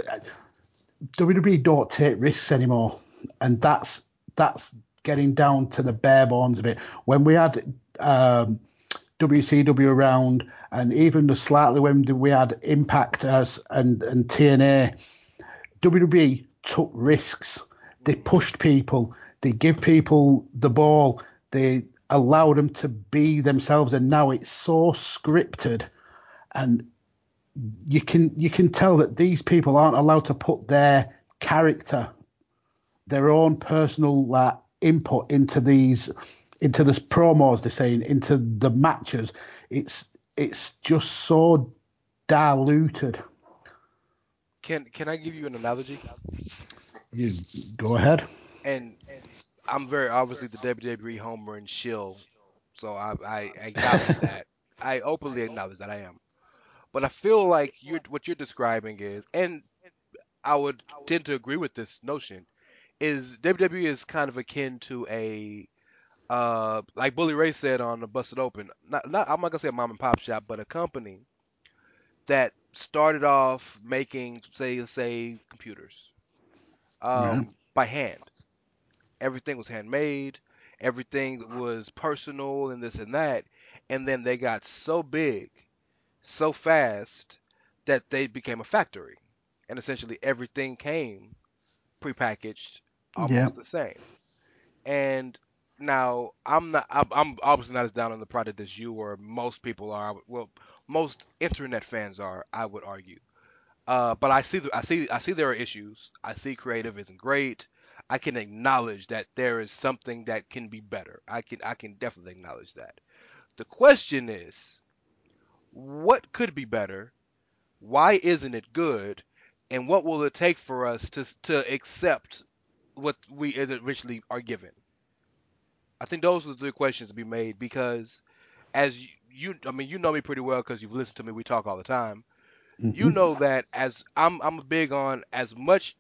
WWE don't take risks anymore, and that's that's getting down to the bare bones of it. When we had um, WCW around, and even the slightly when we had Impact as and and TNA, WWE took risks. They pushed people. They give people the ball. They allow them to be themselves, and now it's so scripted, and you can you can tell that these people aren't allowed to put their character, their own personal like input into these into this promos they're saying into the matches. It's it's just so diluted. Can Can I give you an analogy? You go ahead. And I'm very obviously the WWE homer and shill, so I, I acknowledge that. [laughs] I openly acknowledge that I am. But I feel like you're what you're describing is, and I would tend to agree with this notion, is WWE is kind of akin to a uh like Bully Ray said on the Busted Open. Not not I'm not gonna say a mom and pop shop, but a company that started off making say say computers um, Right. by hand. Everything was handmade. Everything was personal and this and that. And then they got so big, so fast that they became a factory, and essentially everything came prepackaged, almost Yeah. the same. And now I'm not. I'm, I'm obviously not as down on the product as you or most people are. Well, most internet fans are. I would argue. Uh, but I see, the, I see, I see there are issues. I see creative isn't great. I can acknowledge that there is something that can be better. I can, I can definitely acknowledge that. The question is, what could be better? Why isn't it good? And what will it take for us to to accept what we as originally are given? I think those are the three questions to be made because, as you, you I mean, you know me pretty well because you've listened to me. We talk all the time you Mhm. know that as I'm I'm big on as much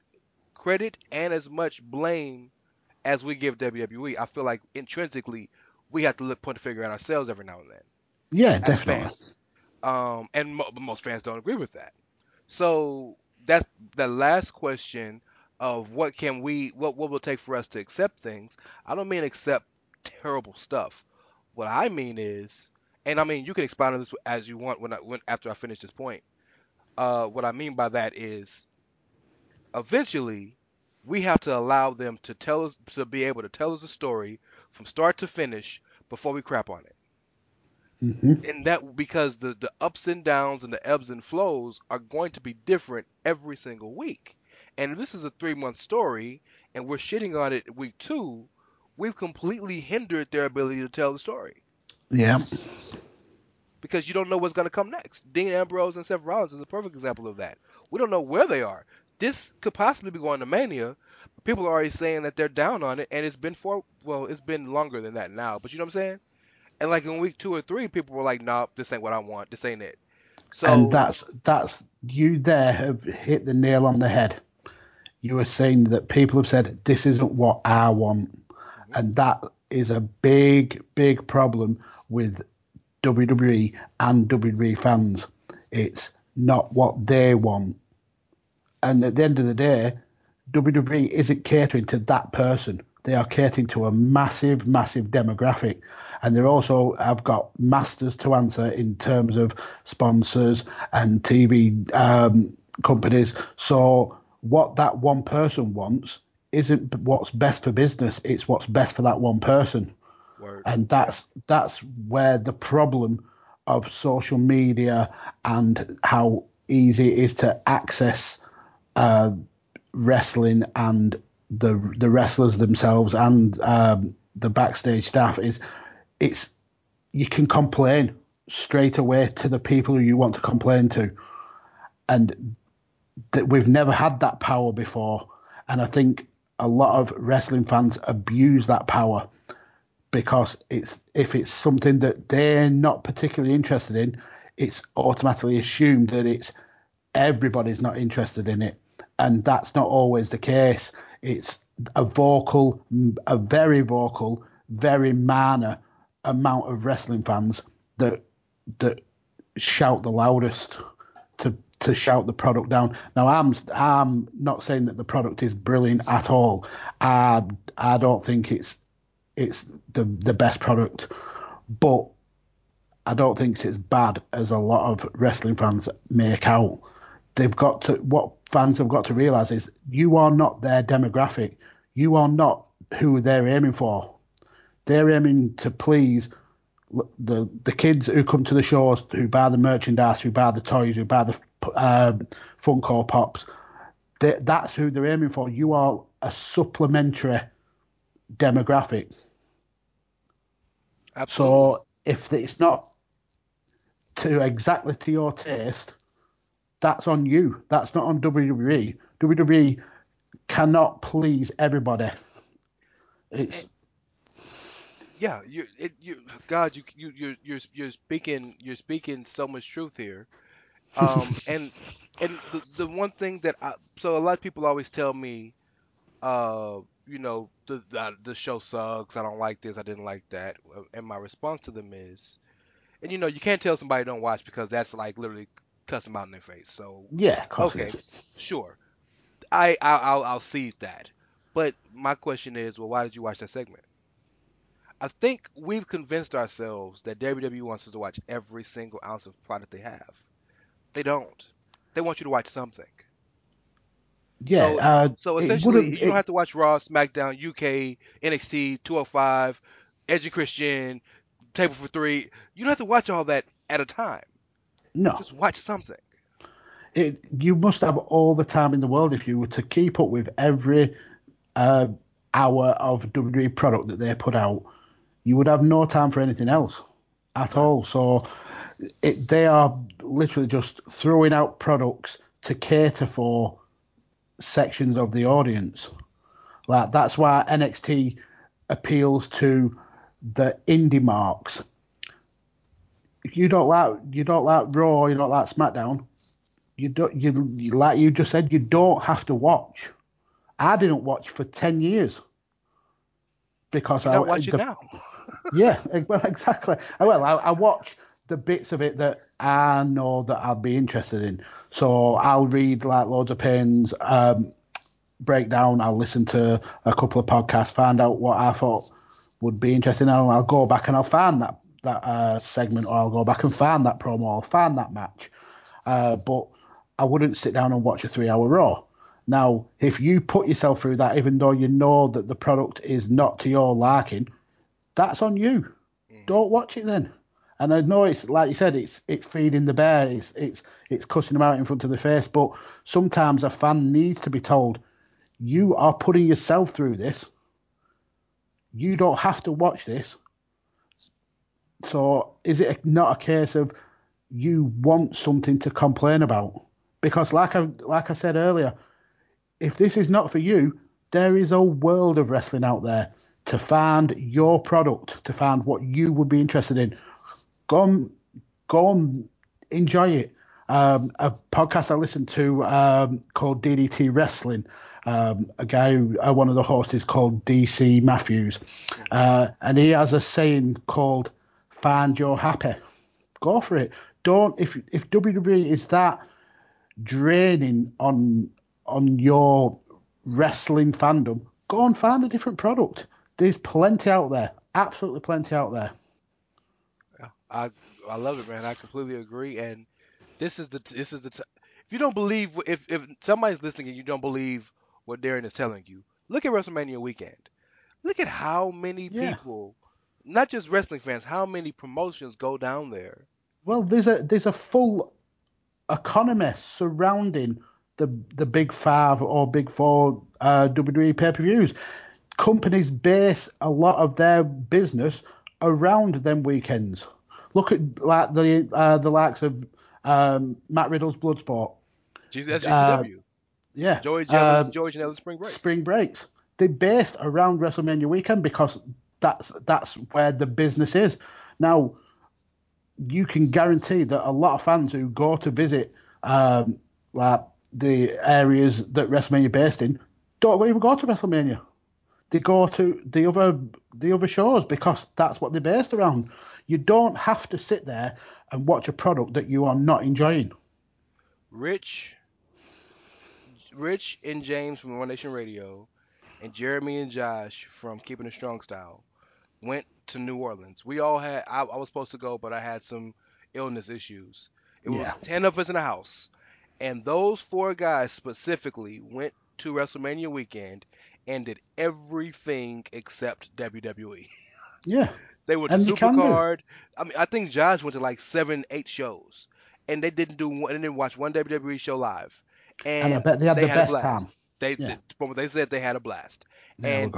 credit and as much blame as we give WWE. I feel like intrinsically we have to look point the finger at ourselves every now and then. Yeah, as definitely. fans. Um, and mo- most fans don't agree with that. So that's the last question of what can we what what will it take for us to accept things. I don't mean accept terrible stuff. What I mean is, and I mean you can expound on this as you want when I when after I finish this point. Uh, what I mean by that is, eventually, we have to allow them to tell us to be able to tell us a story from start to finish before we crap on it. Hmm And that because the the ups and downs and the ebbs and flows are going to be different every single week. And if this is a three month story and we're shitting on it week two, we've completely hindered their ability to tell the story Yeah. because you don't know what's going to come next. Dean Ambrose and Seth Rollins is a perfect example of that. We don't know where they are. This could possibly be going to Mania. People are already saying that they're down on it, and it's been for well, it's been longer than that now. But you know what I'm saying? And like in week two or three, people were like, "Nah, this ain't what I want. This ain't it." So and that's that's you there have hit the nail on the head. You were saying that people have said this isn't what I want, mm-hmm. and that is a big, big problem with WWE and WWE fans. It's not what they want, and at the end of the day, WWE isn't catering to that person. They are catering to a massive, massive demographic. And they also have got masters to answer in terms of sponsors and TV um, companies. So, what that one person wants isn't what's best for business, it's what's best for that one person. Word. And that's that's where the problem of social media and how easy it is to access uh, wrestling and the the wrestlers themselves and um, the backstage staff is it's you can complain straight away to the people who you want to complain to. And that we've never had that power before. And i think a lot of wrestling fans abuse that power because it's if it's something that they're not particularly interested in it's automatically assumed that it's everybody's not interested in it. And that's not always the case. It's a vocal a very vocal very minor amount of wrestling fans that that shout the loudest to to shout the product down. Now I'm I'm not saying that the product is brilliant at all. I I don't think it's it's the the best product, but I don't think it's bad as a lot of wrestling fans make out. They've got to what fans have got to realize is you are not their demographic. You are not who they're aiming for. They're aiming to please the the kids who come to the shows, who buy the merchandise, who buy the toys, who buy the um, Funko Pops. They, that's who they're aiming for. You are a supplementary demographic. Absolutely. So if it's not to exactly to your taste, that's on you. That's not on WWE. WWE cannot please everybody. It's yeah, you it you God, you you you're you're you're speaking you're speaking so much truth here. Um [laughs] and and the the one thing that I so a lot of people always tell me uh you know the the, the show sucks, I don't like this, I didn't like that. And my response to them is and you know, you can't tell somebody don't watch because that's like literally cuss them out in their face. So yeah, of course it okay, sure. I I'll, I'll I'll see that. But my question is, well, why did you watch that segment? I think we've convinced ourselves that WWE wants us to watch every single ounce of product they have. They don't. They want you to watch something. Yeah. So, uh, so essentially, you don't have to watch Raw, SmackDown, UK, NXT, 205, Edge and Christian, Table for Three. You don't have to watch all that at a time. no. Just watch something. it, you must have all the time in the world if you were to keep up with every uh, hour of WWE product that they put out. You would have no time for anything else at all. So it, they are literally just throwing out products to cater for sections of the audience. Like that's why NXT appeals to the indie marks. If you don't like you don't like Raw, you don't like SmackDown, you don't you, you like you just said you don't have to watch. I didn't watch for ten years because You I gotta watch it the- now. Yeah, eh, well, exactly. Uh, Well, I, I watch the bits of it that I know that I'd be interested in. So I'll read like loads of pins, um, breakdown. I'll listen to a couple of podcasts, find out what I thought would be interesting. And I'll go back and I'll find that that uh, segment, or I'll go back and find that promo, or find that match. Uh, but I wouldn't sit down and watch a three-hour Raw. Now, if you put yourself through that, even though you know that the product is not to your liking, that's on you. Mm. Don't watch it then. And I know it's like you said, it's it's feeding the bear, it's it's it's cussing them out in front of the face. But sometimes a fan needs to be told, you are putting yourself through this. You don't have to watch this. So is it not a case of you want something to complain about? Because like I like I said earlier, if this is not for you, there is a world of wrestling out there to find your product, to find what you would be interested in. Go and go and enjoy it. Um, a podcast I listened to um, called DDT Wrestling. Um, a guy, who, uh, one of the hosts is called DC Matthews, uh, and he has a saying called "Find your happy." Go for it. Don't if if WWE is that draining on on your wrestling fandom, go and find a different product. There's plenty out there. Absolutely plenty out there. I I love it, man. I completely agree. And this is the this is the t- if you don't believe if if somebody's listening and you don't believe what Darren is telling you, look at WrestleMania weekend. Look at how many Yeah. people, not just wrestling fans, how many promotions go down there. Well, there's a there's a full economy surrounding the the big five or big four uh, WWE pay per views. Companies base a lot of their business around them weekends. Look at like the uh, the likes of um, Matt Riddle's Bloodsport. That's Uh, GCW. Yeah, George uh, George George and Ellis Spring Break. spring breaks. They're based around WrestleMania weekend because that's that's where the business is. Now, you can guarantee that a lot of fans who go to visit um, like the areas that WrestleMania based in don't even go to WrestleMania. They go to the other the other shows because that's what they're based around. You don't have to sit there and watch a product that you are not enjoying. Rich, Rich and James from One Nation Radio, and Jeremy and Josh from Keeping It Strong Style went to New Orleans. We all had. I, I was supposed to go, but I had some illness issues. It was Yeah. ten of us in the house, and those four guys specifically went to WrestleMania weekend and did everything except WWE. Yeah, They were And to you can do. Supercard. I mean, I think Josh went to like seven, eight shows, and they didn't do one. They didn't watch one WWE show live. And, and I bet they had the a best time. They, Yeah. what they said, they had a blast, There and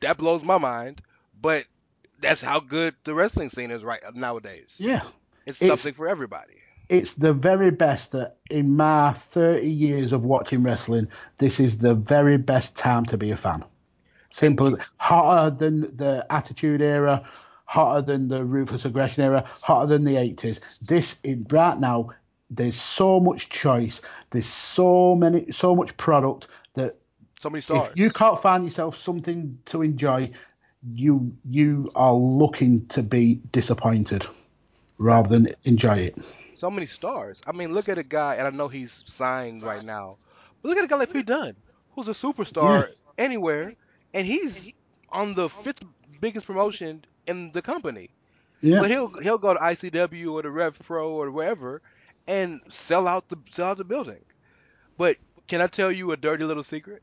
that blows my mind. But that's how good the wrestling scene is right nowadays. Yeah. It's, It's- something for everybody. It's the very best that in my 30 years of watching wrestling, this is the very best time to be a fan. Simple hotter than the Attitude Era, hotter than the Ruthless Aggression Era, hotter than the 80s. This is right now. There's so much choice. There's so many, so much product that So many stars. if you can't find yourself something to enjoy, you you are looking to be disappointed rather than enjoy it. So many stars. I mean, look at a guy, and I know he's signed right now, but look at a guy like Pete Dunne, who's a superstar anywhere, and he's on the fifth biggest promotion in the company. Yeah. But he'll he'll go to ICW or the Rev Pro or wherever, and sell out the sell out the building. But can I tell you a dirty little secret?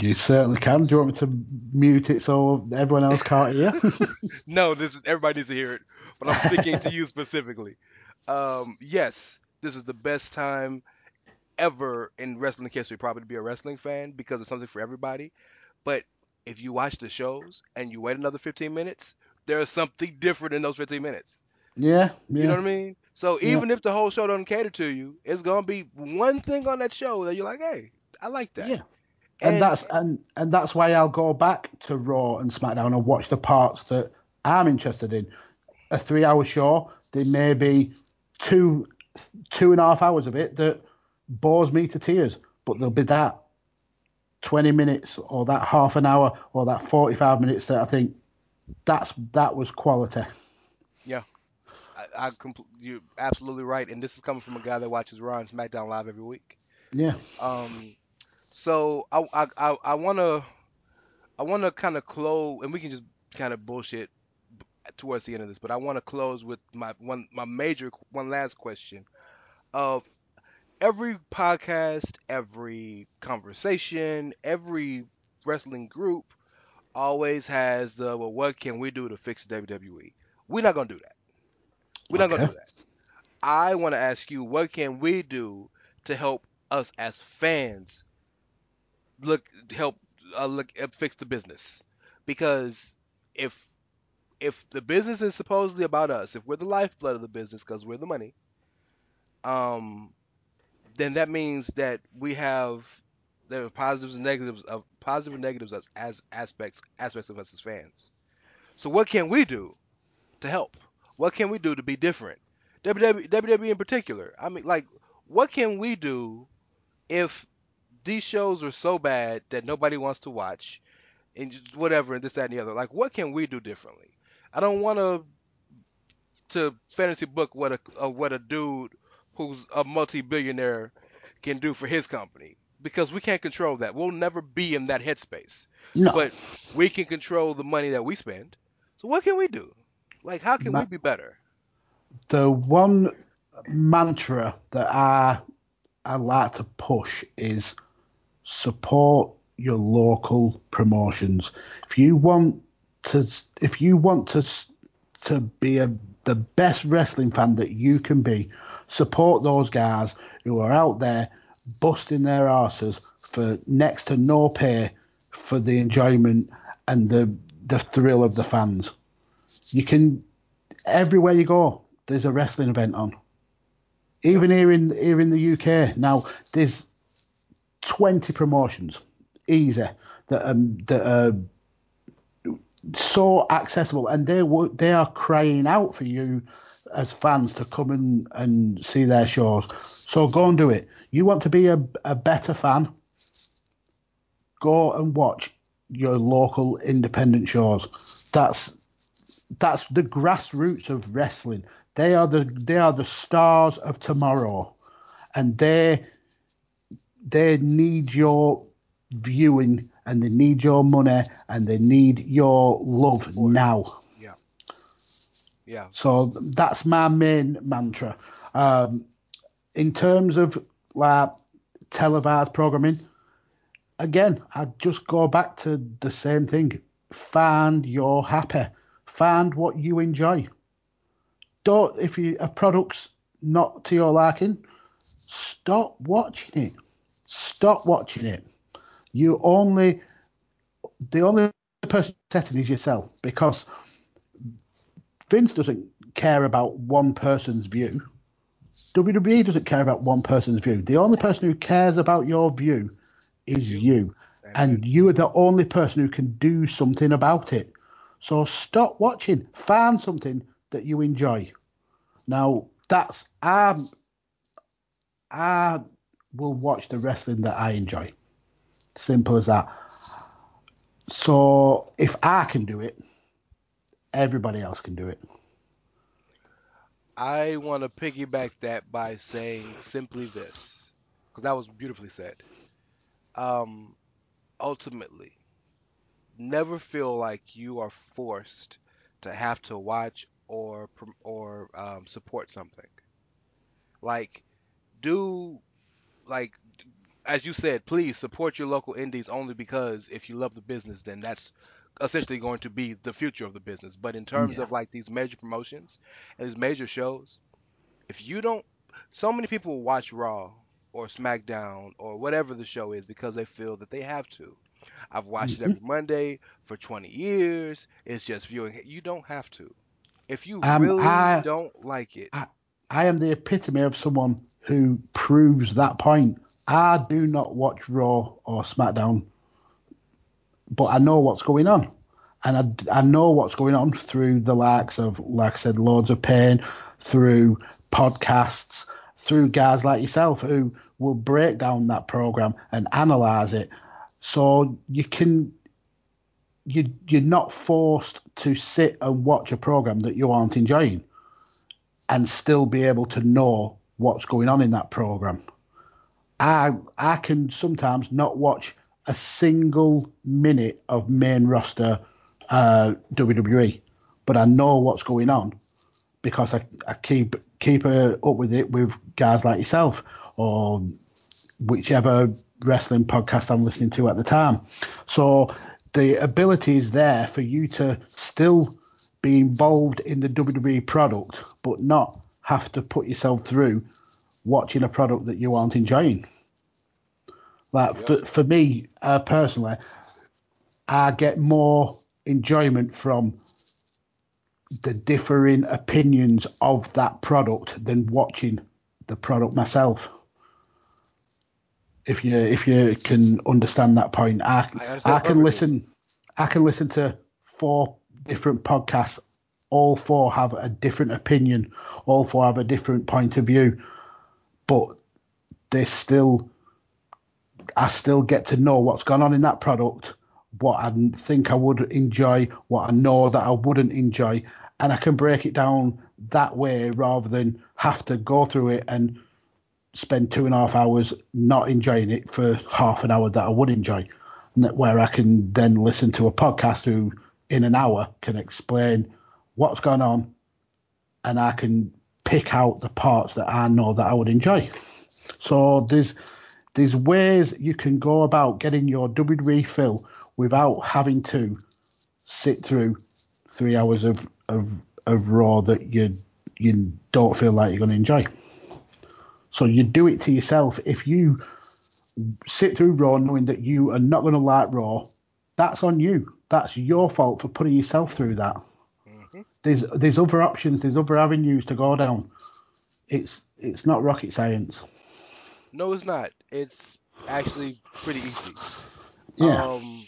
You certainly can. Do you want me to mute it so everyone else can't hear? [laughs] No, this is everybody needs to hear it, but I'm speaking to you [laughs] specifically. Um, yes, this is the best time ever in wrestling history, probably to be a wrestling fan because it's something for everybody. But if you watch the shows and you wait another 15 minutes, there's something different in those 15 minutes. yeah, yeah. You know what I mean? So Yeah. even if the whole show doesn't cater to you, it's gonna be one thing on that show that you're like, hey, I like that. Yeah. And, And- that's and and that's why I'll go back to Raw and SmackDown and watch the parts that I'm interested in. A three-hour show, they may be two two and a half hours of it that bores me to tears, but there'll be that twenty minutes or that half an hour or that forty-five minutes that I think that's that was quality. I, I compl- you're absolutely right, and this is coming from a guy that watches Raw and SmackDown live every week. Yeah. Um, so I I I, I wanna I wanna kind of close, and we can just kind of bullshit towards the end of this, but I want to close with my one my major one last question of every podcast, every conversation, every wrestling group always has the well, what can we do to fix WWE? We're not gonna do that. We're not gonna do that. I want to ask you, what can we do to help us as fans look help uh, look uh, fix the business? Because if if the business is supposedly about us, if we're the lifeblood of the business because we're the money, um, then that means that we have there are positives and negatives of positive and negatives as, as aspects aspects of us as fans. So what can we do to help? What can we do to be different? WWE, WWE in particular. I mean, like, what can we do if these shows are so bad that nobody wants to watch, and whatever, and this, that, and the other? Like, what can we do differently? I don't want to to fantasy book what a, a what a dude who's a multi-billionaire can do for his company because we can't control that. We'll never be in that headspace. No. But we can control the money that we spend. So what can we do? Like, how can Ma- we be better? the one mantra that I I like to push is support your local promotions. If you want to, if you want to to be a, the best wrestling fan that you can be, support those guys who are out there busting their asses for next to no pay for the enjoyment and the the thrill of the fans. You can everywhere you go, there's a wrestling event on. Even here in here in the UK now, there's twenty promotions, easy that um that are so accessible, and they they are crying out for you as fans to come and, and see their shows. So go and do it. You want to be a, a better fan? Go and watch your local independent shows. That's that's the grassroots of wrestling. They are the they are the stars of tomorrow, and they they need your viewing and they need your money and they need your love Support. now. Yeah. Yeah. So that's my main mantra. Um, in terms of like televised programming, again, I just go back to the same thing. Find your happy. Find what you enjoy. Don't if you a product's not to your liking, stop watching it. Stop watching it. You only the only person setting is yourself because Vince doesn't care about one person's view. WWE doesn't care about one person's view. The only person who cares about your view is you. And you are the only person who can do something about it. So stop watching. Find something that you enjoy. Now that's um I will watch the wrestling that I enjoy. Simple as that. So if I can do it, everybody else can do it. I want to piggyback that by saying simply this, because that was beautifully said. Um, ultimately, never feel like you are forced to have to watch or or um, support something. Like, do like as you said, please support your local indies only because if you love the business, then that's essentially going to be the future of the business. But in terms Yeah. of like these major promotions and these major shows, if you don't, so many people watch Raw or SmackDown or whatever the show is because they feel that they have to. I've watched it every Monday for 20 years. It's just viewing. You don't have to. If you Um, really I- don't like it, I am the epitome of someone who proves that point. I do not watch Raw or SmackDown, but I know what's going on. And I, I know what's going on through the likes of, like I said, Lords of Pain, through podcasts, through guys like yourself who will break down that program and analyze it. So you can, you, you're not forced to sit and watch a program that you aren't enjoying and still be able to know what's going on in that program. I I can sometimes not watch a single minute of main roster uh, WWE, but I know what's going on because I, I keep keep uh, up with it with guys like yourself or whichever wrestling podcast I'm listening to at the time. So the ability is there for you to still be involved in the WWE product, but not have to put yourself through watching a product that you aren't enjoying. Like for, for me uh, personally, I get more enjoyment from the differing opinions of that product than watching the product myself. If you if you can understand that point, I, I I, can listen. I can listen to four different podcasts. All four have a different opinion. All four have a different point of view, but they still. I still get to know what's gone on in that product, what I think I would enjoy, what I know that I wouldn't enjoy, and I can break it down that way rather than have to go through it and spend two and a half hours not enjoying it for half an hour that I would enjoy. Where I can then listen to a podcast who, in an hour, can explain what's going on, and I can pick out the parts that I know that I would enjoy. So there's there's ways you can go about getting your WWE fill without having to sit through three hours of of, of Raw that you you don't feel like you're going to enjoy. So you do it to yourself. If you sit through Raw knowing that you are not going to like Raw, that's on you. That's your fault for putting yourself through that. There's there's other options. There's other avenues to go down. It's it's not rocket science. No, it's not. It's actually pretty easy. Yeah. Um,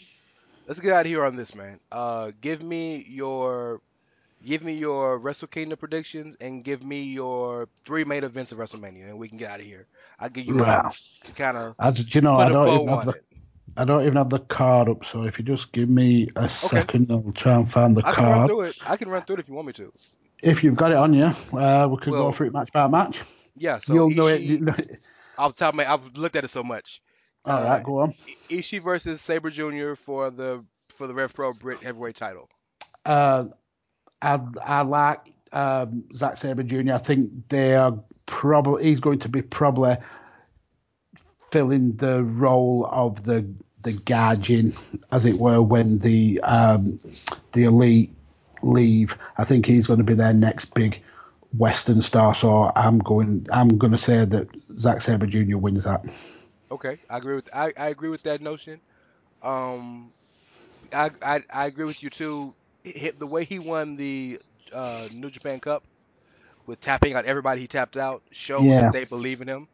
let's get out of here on this, man. Uh, give me your, give me your Wrestle Kingdom predictions and give me your three main events of WrestleMania, and we can get out of here. I'll give you mine. Kind of you know, I don't even have the. I don't even have the card up. So if you just give me a second, I'll try and find the I can run card. through it. I can run through it if you want me to. If you've got it on you, uh, we could Well, go through it match by match. Yeah. So You'll know it. Ishii, You know it. [laughs] off the top of my, I've looked at it so much. All Uh, right, go on. Ishii versus Sabre Jr. for the for the Rev Pro Brit Heavyweight title. Uh, I I like um, Zack Sabre Jr. I think they are probably he's going to be probably filling the role of the the guardian, as it were, when the um, the elite leave. I think he's going to be their next big Western star. So I'm going I'm going to say that Zack Sabre Jr. wins that. Okay, I agree with I, I agree with that notion. Um, I, I I agree with you too. The way he won the uh, New Japan Cup with tapping out everybody he tapped out showed Yeah. that they believe in him.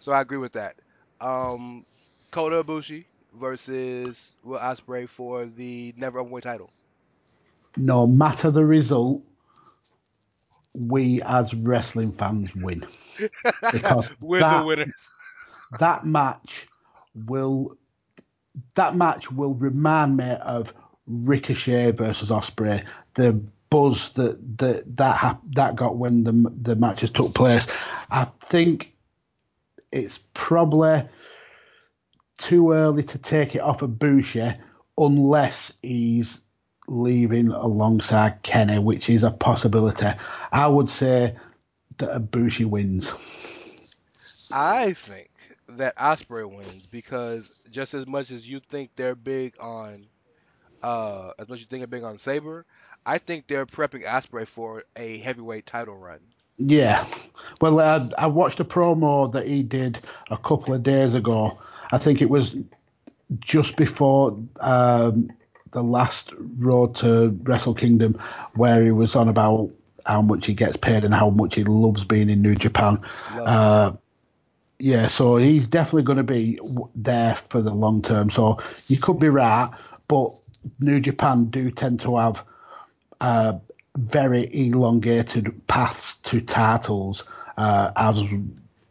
So I agree with that. Um, Kota Ibushi versus Will Ospreay for the Never Openweight title. No matter the result, we as wrestling fans win [laughs] because We're that, the winners. that match will that match will remind me of Ricochet versus Ospreay. The buzz that that that that got when the the matches took place. I think it's probably too early to take it off of Bushi unless he's leaving alongside Kenny, which is a possibility. I would say that Ibushi wins. I think that Ospreay wins because just as much as you think they're big on, uh, as much as you think they're big on Sabre, I think they're prepping Ospreay for a heavyweight title run. Yeah. Well, I, I watched a promo that he did a couple of days ago. I think it was just before um, the last Road to Wrestle Kingdom, where he was on about how much he gets paid and how much he loves being in New Japan. Uh, yeah, so he's definitely going to be there for the long term. So you could be right, but New Japan do tend to have uh, very elongated paths to titles, uh, as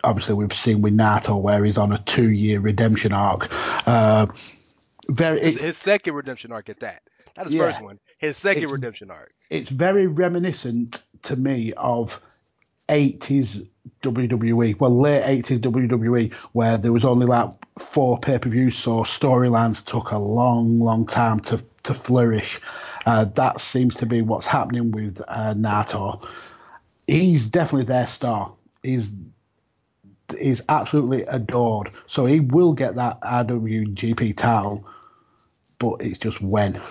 obviously we've seen with Naito, where he's on a two-year redemption arc. Uh, very, His, it's, his second redemption arc at that. Not his Yeah. first one. His second redemption arc. it's very reminiscent to me of 80s WWE, well, late 80s WWE, where there was only like four pay per views, so storylines took a long, long time to, to flourish. Uh, that seems to be what's happening with uh, Naito. He's definitely their star. He's is absolutely adored. So he will get that IWGP title, but it's just when.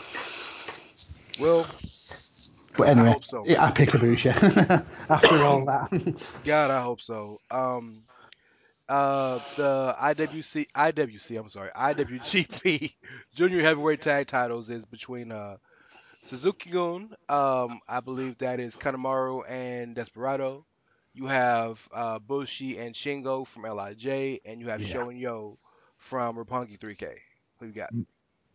Well, But anyway, I hope so. yeah, I pick Ibushi [laughs] after all that. God, I hope so. Um, uh, the IWC, IWC, I'm sorry, IWGP [laughs] Junior Heavyweight Tag Titles is between uh Suzuki Gun, um, I believe that is Kanemaru and Desperado. You have uh, Bushi and Shingo from Lij, and you have Yeah. Sho and Yo from Roppongi 3K. Who you got?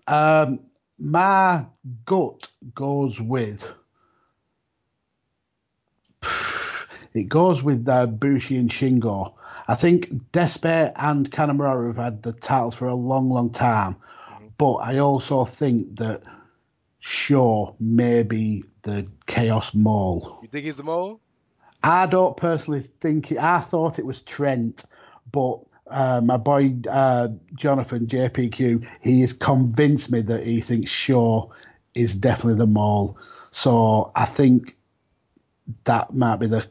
Um, my gut goes with. It goes with uh, Bushi and Shingo. I think Despair and Kanemaru have had the titles for a long, long time, but I also think that Sho may be the Chaos Mole. You think he's the mole? I don't personally think it. I thought it was Trent, but uh, my boy uh, Jonathan JPQ, he has convinced me that he thinks Sho is definitely the mole. So I think that might be the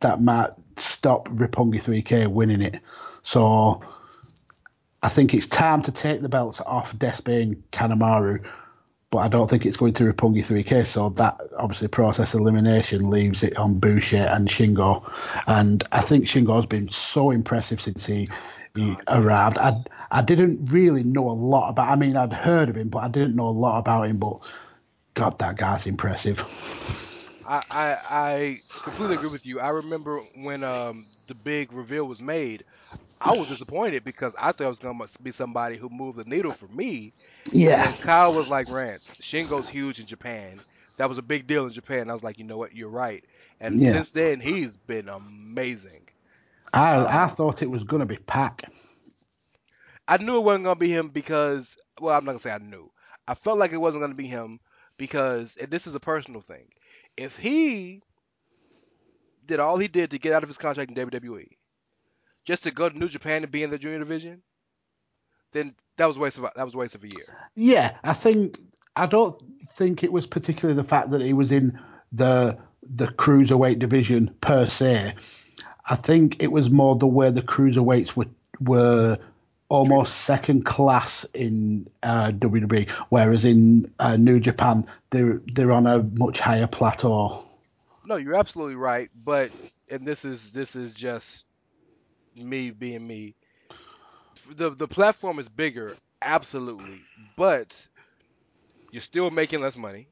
that might stop Roppongi 3K winning it. So I think it's time to take the belts off Despe and Kanemaru, but I don't think it's going to Roppongi 3K. So that obviously process elimination leaves it on Bushi and Shingo. And I think Shingo's been so impressive since he he arrived. I I didn't really know a lot about. I mean, I'd heard of him, but I didn't know a lot about him. But God, that guy's impressive. [laughs] I, I I completely agree with you. I remember when um the big reveal was made, I was disappointed because I thought it was gonna be somebody who moved the needle for me. Yeah. And Kyle was like, Rance, Shingo's huge in Japan. That was a big deal in Japan. I was like, you know what, you're right. And Yeah. since then, he's been amazing. I I thought it was gonna be Pac. I knew it wasn't gonna be him because, well, I'm not gonna say I knew. I felt like it wasn't gonna be him because, this is a personal thing. If he did all he did to get out of his contract in WWE, just to go to New Japan and be in the junior division, then that was a waste of that was a waste of a year. Yeah, I think I don't think it was particularly the fact that he was in the the cruiserweight division per se. I think it was more the way the cruiserweights were were almost second class in uh, WWE, whereas in uh, New Japan they're they're on a much higher plateau. No, you're absolutely right, but and this is this is just me being me. The the platform is bigger, absolutely, but you're still making less money,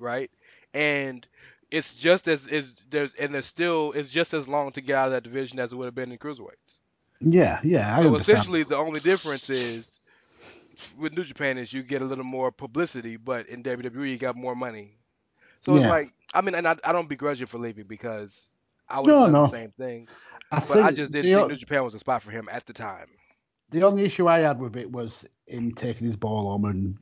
right? And it's just as is there's and there's still it's just as long to get out of that division as it would have been in cruiserweights. Yeah, yeah, I So understand. essentially, the only difference is with New Japan is you get a little more publicity, but in WWE you got more money. So it's like I mean, and I, I don't begrudge you for leaving because I would No, have done no. the same thing. I But I think just didn't think New Japan was a spot for him at the time. the only issue I had with it was him taking his ball home and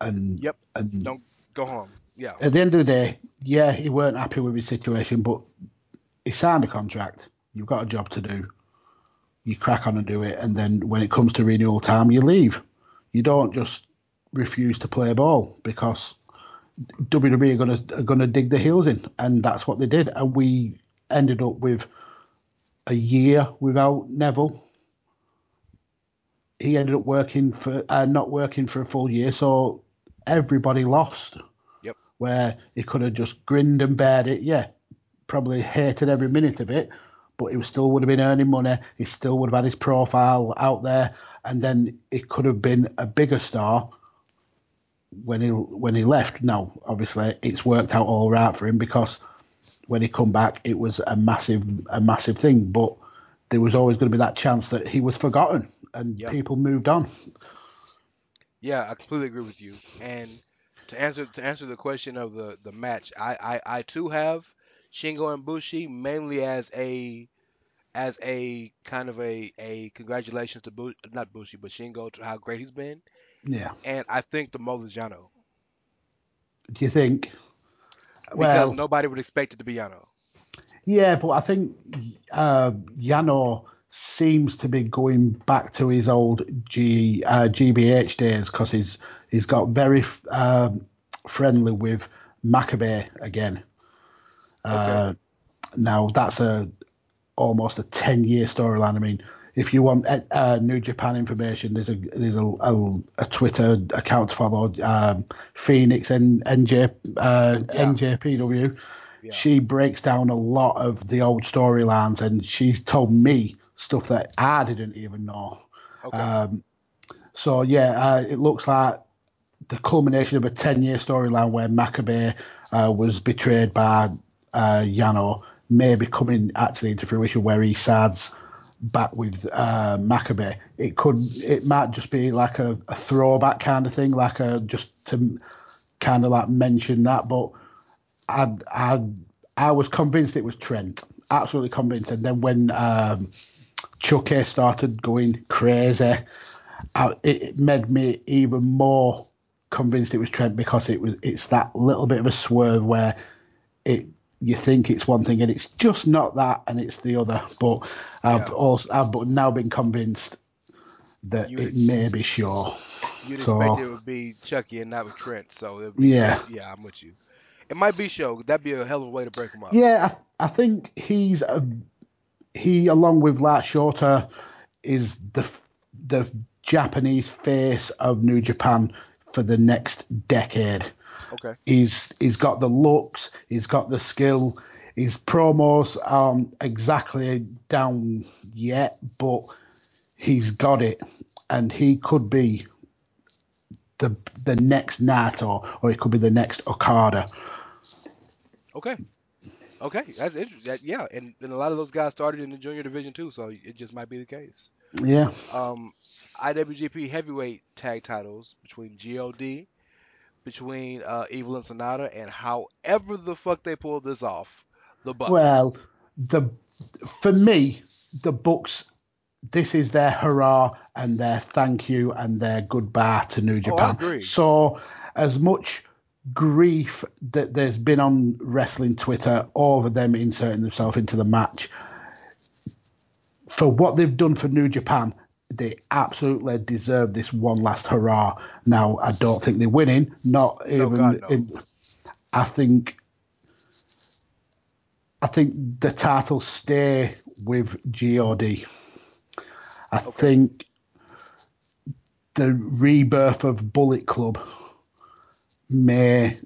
and Yep. and Don't go home. Yeah. at the end of the day, yeah, he weren't happy with his situation, but he signed a contract. You've got a job to do. You crack on and do it, and then when it comes to renewal time, you leave. You don't just refuse to play ball because WWE are gonna are gonna dig their heels in, and that's what they did. And we ended up with a year without Neville. He ended up working for uh, not working for a full year, so everybody lost Yep. where he could have just grinned and bared it. Yeah, probably hated every minute of it, but he still would have been earning money. He still would have had his profile out there, and then it could have been a bigger star when he when he left. Now, obviously, it's worked out all right for him because when he come back, it was a massive a massive thing. But there was always going to be that chance that he was forgotten and Yeah. people moved on. Yeah, I completely agree with you. And to answer to answer the question of the the match, I I, I too have Shingo and Bushi mainly as a as a kind of a a congratulations to Bushi, not Bushi but Shingo to how great he's been. Yeah. And I think the Mole is Yano Do you think? because Well- nobody would expect it to be Yano. Yeah, but I think uh, Yano seems to be going back to his old G uh, GBH days because he's he's got very um, friendly with Makabe again. Uh, now that's a almost a ten year storyline. I mean, if you want uh, uh, New Japan information, there's a there's a, a, a Twitter account to follow, um, Phoenix and NJ uh, Yeah. NJPW. Yeah. She breaks down a lot of the old storylines, and she's told me stuff that I didn't even know. Okay. Um, so yeah, uh, it looks like the culmination of a ten-year storyline where Makabe uh, was betrayed by uh, Yano may be coming actually into fruition, where he sides back with uh, Makabe. It could, it might just be like a, a throwback kind of thing, like a just to kind of like mention that, but. I I I was convinced it was Trent, absolutely convinced. And then when um, Chuckie started going crazy, I, it, it made me even more convinced it was Trent because it was it's that little bit of a swerve where it you think it's one thing and it's just not that and it's the other. But I've Yeah. also I've but now been convinced that You- it may be sure. You'd so- expect it would be Chuckie and not with Trent. So be, Yeah. yeah, I'm with you. It might be Sho. That'd be a hell of a way to break him up. Yeah, I, I think he's a, he along with Lat Shorter is the the Japanese face of New Japan for the next decade. Okay. He's he's got the looks, he's got the skill. His promos aren't exactly down yet, but he's got it, and he could be the the next Naito, or he could be the next Okada. Okay. Okay. That's interesting. That, yeah, and, and a lot of those guys started in the junior division too, so it just might be the case. Yeah. Um, IWGP Heavyweight Tag Titles between God, between uh, Evil and Sanada, and however the fuck they pulled this off, the Bucks. Well, the for me, the Bucks. This is their hurrah and their thank you and their goodbye to New Oh, Japan. agree. So, as much grief that there's been on wrestling Twitter over them inserting themselves into the match, for what they've done for New Japan, they absolutely deserve this one last hurrah. Now, I don't think they're winning. Not No, even. God, no. in, I think. I think the title stay with God. I think the rebirth of Bullet Club may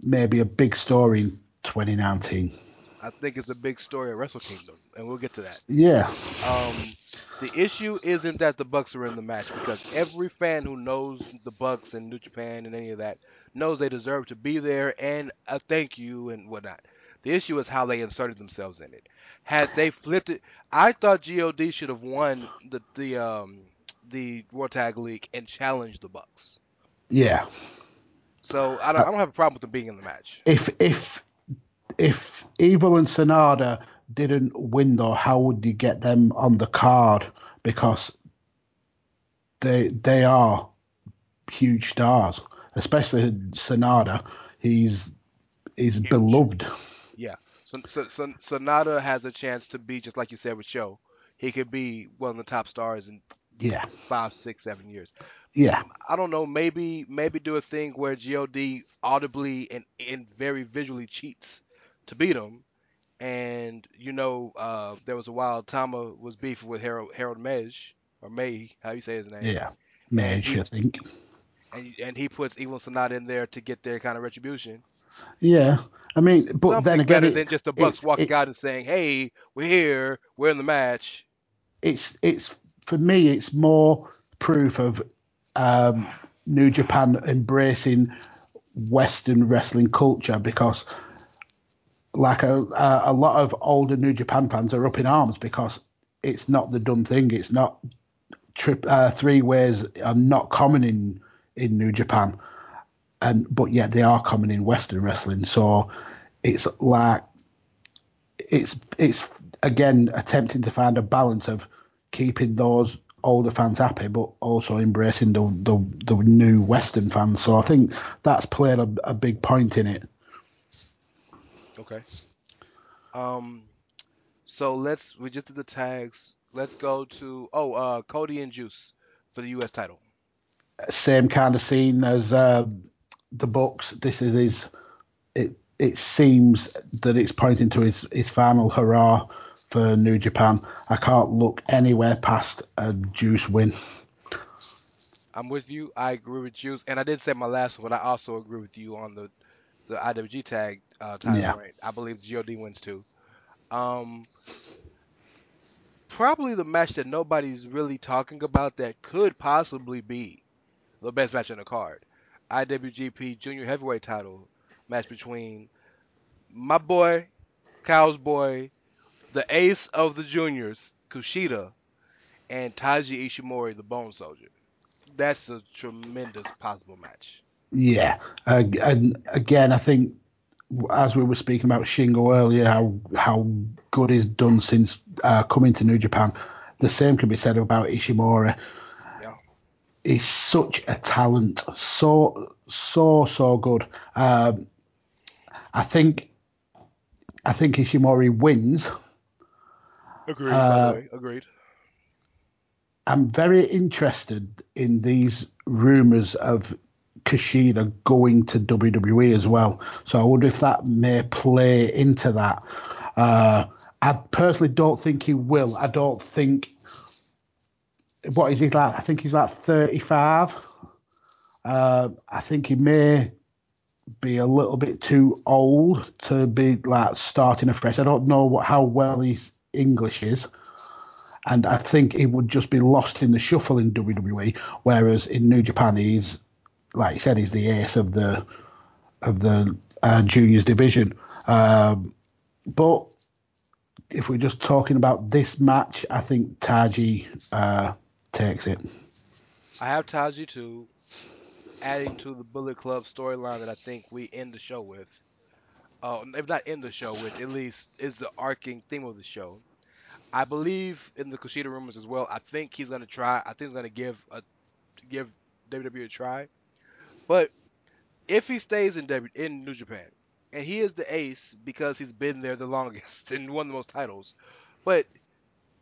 may be a big story in 2019. I think it's a big story at Wrestle Kingdom, and we'll get to that. Yeah, Um, the issue isn't that the Bucks are in the match because every fan who knows the Bucks and New Japan and any of that knows they deserve to be there and a thank you and whatnot. The issue is how they inserted themselves in it. Had they flipped it, I thought God should have won the the um the World Tag League and challenged the Bucks. yeah. So I don't, I don't have a problem with them being in the match. If if if Evil and Sanada didn't win though, how would you get them on the card? Because they they are huge stars, especially Sanada. He's he's beloved. Yeah. So, so, so Sanada has a chance to be just like you said with Sho. He could be one of the top stars in Yeah, five, six, seven years. yeah, um, I don't know. Maybe maybe do a thing where God audibly and, and very visually cheats to beat him. And you know, uh, there was a while Tama was beefing with Harold Harold Meij or May, how you say his name. yeah. He- I think. And and he puts Evil Sanada in there to get their kind of retribution. Yeah, I mean, but Something then again, better it- than just the Bucks walking it's- out and saying, "Hey, we're here, we're in the match." it's it's for me it's more proof of um, New Japan embracing Western wrestling culture because like a, a lot of older New Japan fans are up in arms because it's not the done thing. It's not trip uh, three ways are not common in in New Japan, and but yet they are common in Western wrestling. So it's like it's it's again attempting to find a balance of keeping those older fans happy, but also embracing the the, the new Western fans. So I think that's played a, a big point in it. Okay. Um, so let's we just did the tags. Let's go to oh uh Cody and Juice for the U.S. title. Same kind of scene as uh, the Bucks. This is his. It it seems that it's pointing to his his final hurrah for New Japan. I can't look anywhere past a Juice win. I'm with you. I agree with Juice, and I did say my last one. But I also agree with you on the the IWG tag uh, title Yeah. reign. I believe God wins too. Um, probably the match that nobody's really talking about that could possibly be the best match on the card. IWGP Junior Heavyweight Title match between my boy, Kyle's boy, the ace of the juniors, Kushida, and Taiji Ishimori, the Bone Soldier. That's a tremendous possible match. Yeah, uh, and again, I think as we were speaking about Shingo earlier, how how good he's done since uh, coming to New Japan. The same can be said about Ishimori. Yeah. He's such a talent, so so so good. Um, I think I think Ishimori wins. Agreed. by Uh, the way, agreed. I'm very interested in these rumors of Kushida going to WWE as well. So I wonder if that may play into that. Uh, I personally don't think he will. I don't think. What is he like? I think he's like 35. Uh, I think he may be a little bit too old to be like starting afresh. I don't know what, how well his English is and I think he would just be lost in the shuffle in WWE. Whereas in New Japan, he's like you said, he's the ace of the of the uh, juniors division. Um, but if we're just talking about this match, I think Taiji uh, takes it. I have Taiji too, adding to the Bullet Club storyline that I think we end the show with. Uh, if not end the show with, at least is the arcing theme of the show. I believe in the Kushida rumors as well. I think he's gonna try. I think he's gonna give a give WWE a try. But if he stays in W in New Japan, and he is the ace because he's been there the longest [laughs] and won the most titles, but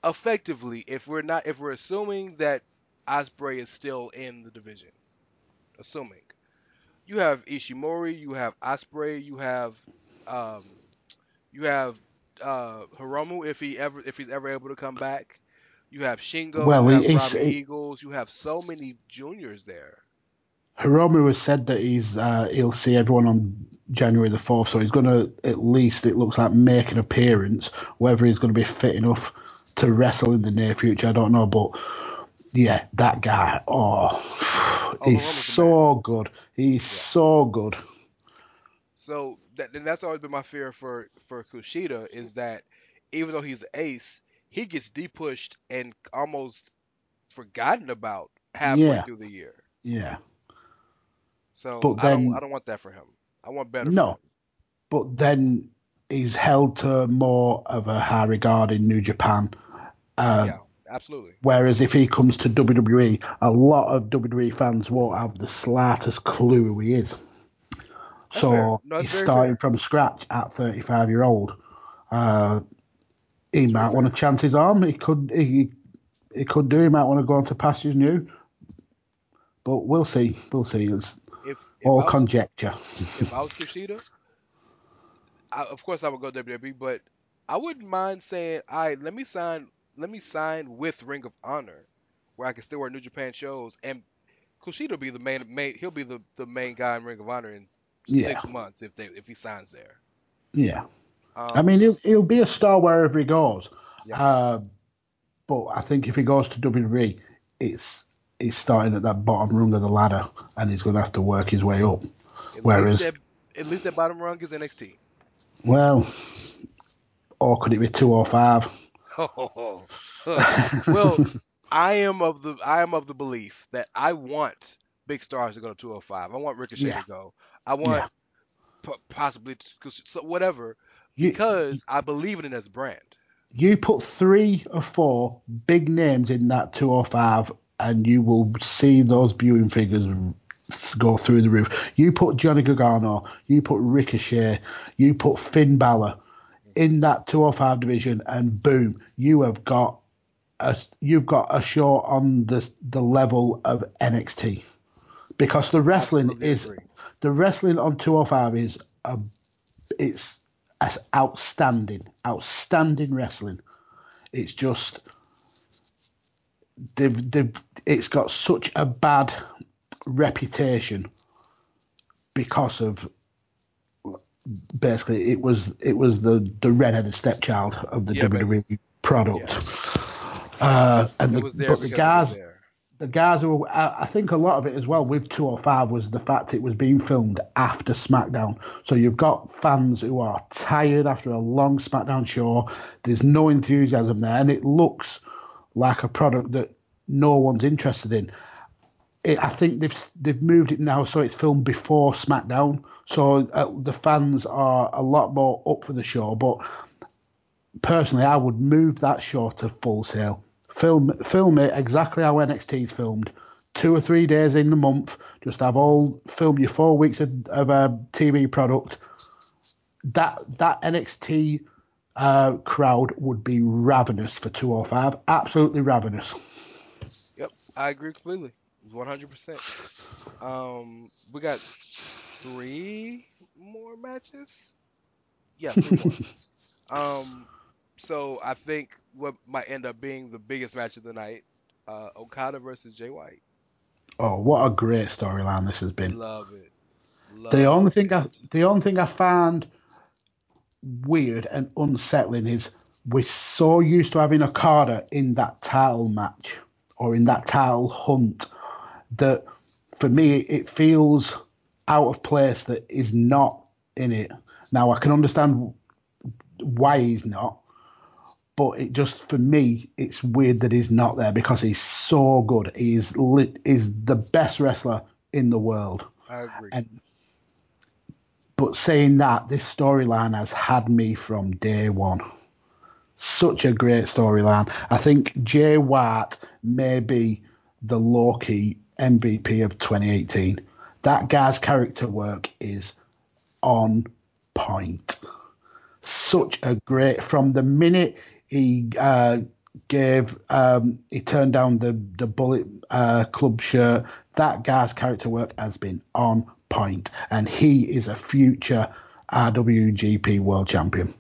effectively, if we're not, if we're assuming that Ospreay is still in the division, assuming you have Ishimori, you have Ospreay, you have um, you have uh, Hiromu if he ever if he's ever able to come back. You have Shingo, Well, you have Robbie it- Eagles, you have so many juniors there. Hiromu has said that he's uh, he'll see everyone on January the fourth, so he's going to at least it looks like make an appearance. Whether he's going to be fit enough to wrestle in the near future, I don't know. But yeah, that guy, oh, [sighs] he's so good. He's so good. So that, that's always been my fear for for Kushida is that even though he's an ace, he gets depushed and almost forgotten about halfway Yeah. through the year. Yeah, So But I don't then- I don't want that for him. I want better. No, but then he's held to more of a high regard in New Japan. Uh, yeah, absolutely. Whereas if he comes to WWE, a lot of WWE fans won't have the slightest clue who he is. That's so. No, he's starting from scratch at 35 year old. Uh, he That's might want to chance his arm. He could. He, he could do. He might want to go on to pastures new. But we'll see. We'll see. It's If if all I was, conjecture. if I was Kushida, I, of course I would go WWE, but I wouldn't mind saying, all right, let me sign, let me sign with Ring of Honor, where I can still wear New Japan shows, and Kushida will be the main, main he'll be the, the main guy in Ring of Honor in Yeah. six months if they if he signs there. Yeah. Um, I mean, he'll, he'll be a star wherever he goes. Yeah. Uh, but I think if he goes to WWE, it's he's starting at that bottom rung of the ladder, and he's going to have to work his way up. at whereas- least that, at least that bottom rung is NXT. Well, or could it be two or five? [laughs] Oh, well, I am of the I am of the belief that I want big stars to go to 205. I want Ricochet Yeah. to go. I want Yeah. po- possibly to, so whatever You, because I believe in it as a brand. you put three or four big names in that two or five, and you will see those viewing figures go through the roof. You put Johnny Gargano, you put Ricochet, you put Finn Balor. in that 205 division, and boom, you have got a you've got a show on the the level of NXT because the wrestling is agree. the wrestling on 205 is a, it's outstanding, outstanding wrestling. It's just they've, they've it's got such a bad reputation because of basically it was it was the the redheaded stepchild of the Yeah, WWE product. Uh, and the, but the because it was guys the guys who I, I think a lot of it as well with 205 was the fact it was being filmed after SmackDown. So you've got fans who are tired after a long SmackDown show. There's no enthusiasm there, and it looks like a product that no one's interested in. It, I think they've they've moved it now so it's filmed before SmackDown, so uh, the fans are a lot more up for the show. But personally, I would move that show to Full Sail. Film film it exactly how NXT is filmed. Two or three days in the month, just have all film your four weeks of, of a TV product. That that NXT uh, crowd would be ravenous for 205. Absolutely ravenous. Yep, I agree completely. 100%. Um, we got three more matches. Yeah, three more. [laughs] um, so I think what might end up being the biggest match of the night, uh, Okada versus Jay White. Oh, what a great storyline this has been. Love it. Love The only it. thing I the only thing I found weird and unsettling is we're so used to having Okada in that title match or in that title hunt that for me it feels out of place that he's not in it. Now I can understand why he's not, but it just for me it's weird that he's not there because he's so good. He's lit, he's the best wrestler in the world. I agree. And but saying that, this storyline has had me from day one. Such a great storyline. I think Jay White may be the low key MVP of 2018. That guy's character work is on point. Such a great from the minute he uh, gave um, he turned down the the Bullet uh, Club shirt. That guy's character work has been on point, and he is a future IWGP World Champion.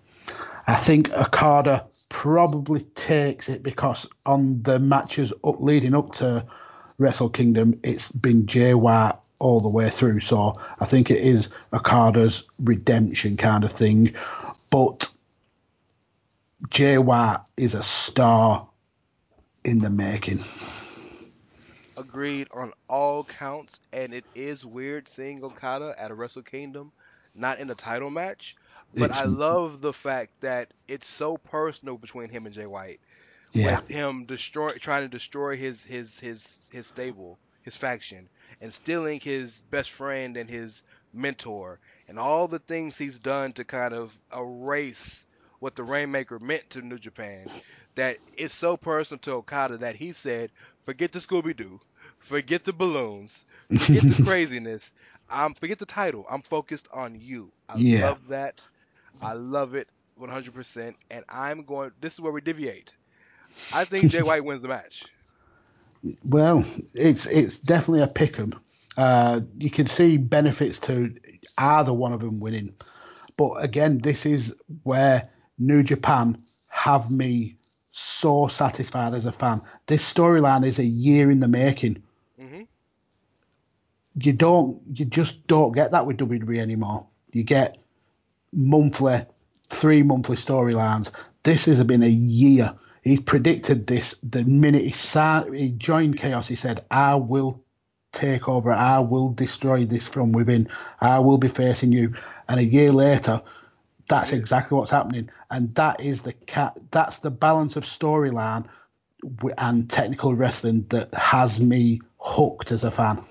I think Okada probably takes it because on the matches up leading up to Wrestle Kingdom, it's been Jay White all the way through. So I think it is Okada's redemption kind of thing. But Jay White is a star in the making. Agreed on all counts, and it is weird seeing Okada at a Wrestle Kingdom, not in a title match. But It's- I love the fact that it's so personal between him and Jay White. Yeah. with him destroy trying to destroy his his his his stable, his faction, and stealing his best friend and his mentor, and all the things he's done to kind of erase what the Rainmaker meant to New Japan. That it's so personal to Okada that he said, "Forget the Scooby Doo, forget the balloons, forget the [laughs] craziness. Um, forget the title. I'm focused on you. I Yeah. love that. I love it 100%. And I'm going. This is where we deviate. I think Jay White wins the match. [laughs] Well, it's it's definitely a pick 'em. Uh, you can see benefits to either one of them winning, but again, this is where New Japan have me so satisfied as a fan. This storyline is a year in the making. hmm You don't, you just don't get that with WWE anymore. You get monthly, three monthly storylines. This has been a year. He predicted this the minute he signed, he joined Chaos. He said, "I will take over. I will destroy this from within. I will be facing you." And a year later, that's exactly what's happening. And that is the cat. That's the balance of storyline and technical wrestling that has me hooked as a fan.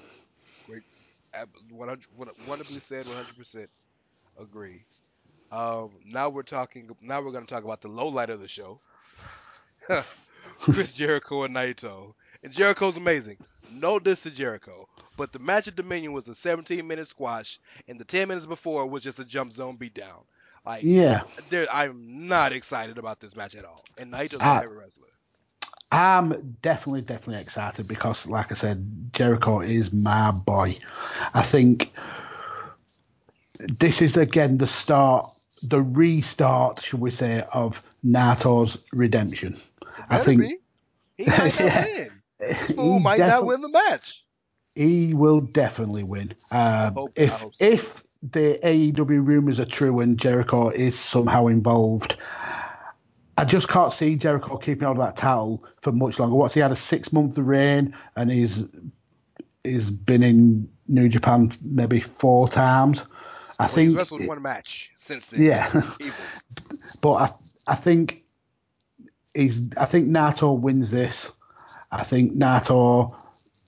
100, what- wonderfully said. 100% agree. Um, now we're talking. Now we're going to talk about the low light of the show. [laughs] Chris [laughs] Jericho and Naito. And Jericho's amazing. No diss to Jericho. But the match at Dominion was a 17 minute squash, and the 10 minutes before was just a jump zone beatdown. Like, Yeah. there, I'm not excited about this match at all. And Naito's my favorite wrestler. I'm definitely, definitely excited because, like I said, Jericho is my boy. I think this is again the start, the restart, should we say, of Naito's redemption. I think be. He might not [laughs] Yeah. win. This fool he, might not win the match. he will definitely win. Um, Hope- if if the AEW rumors are true and Jericho is somehow involved, I just can't see Jericho keeping on that title for much longer. What's he had a six month reign and he's he's been in New Japan maybe four times. I Well, he's think, wrestled one match since then. Yeah. [laughs] But I I think he's I think Naito wins this. I think Naito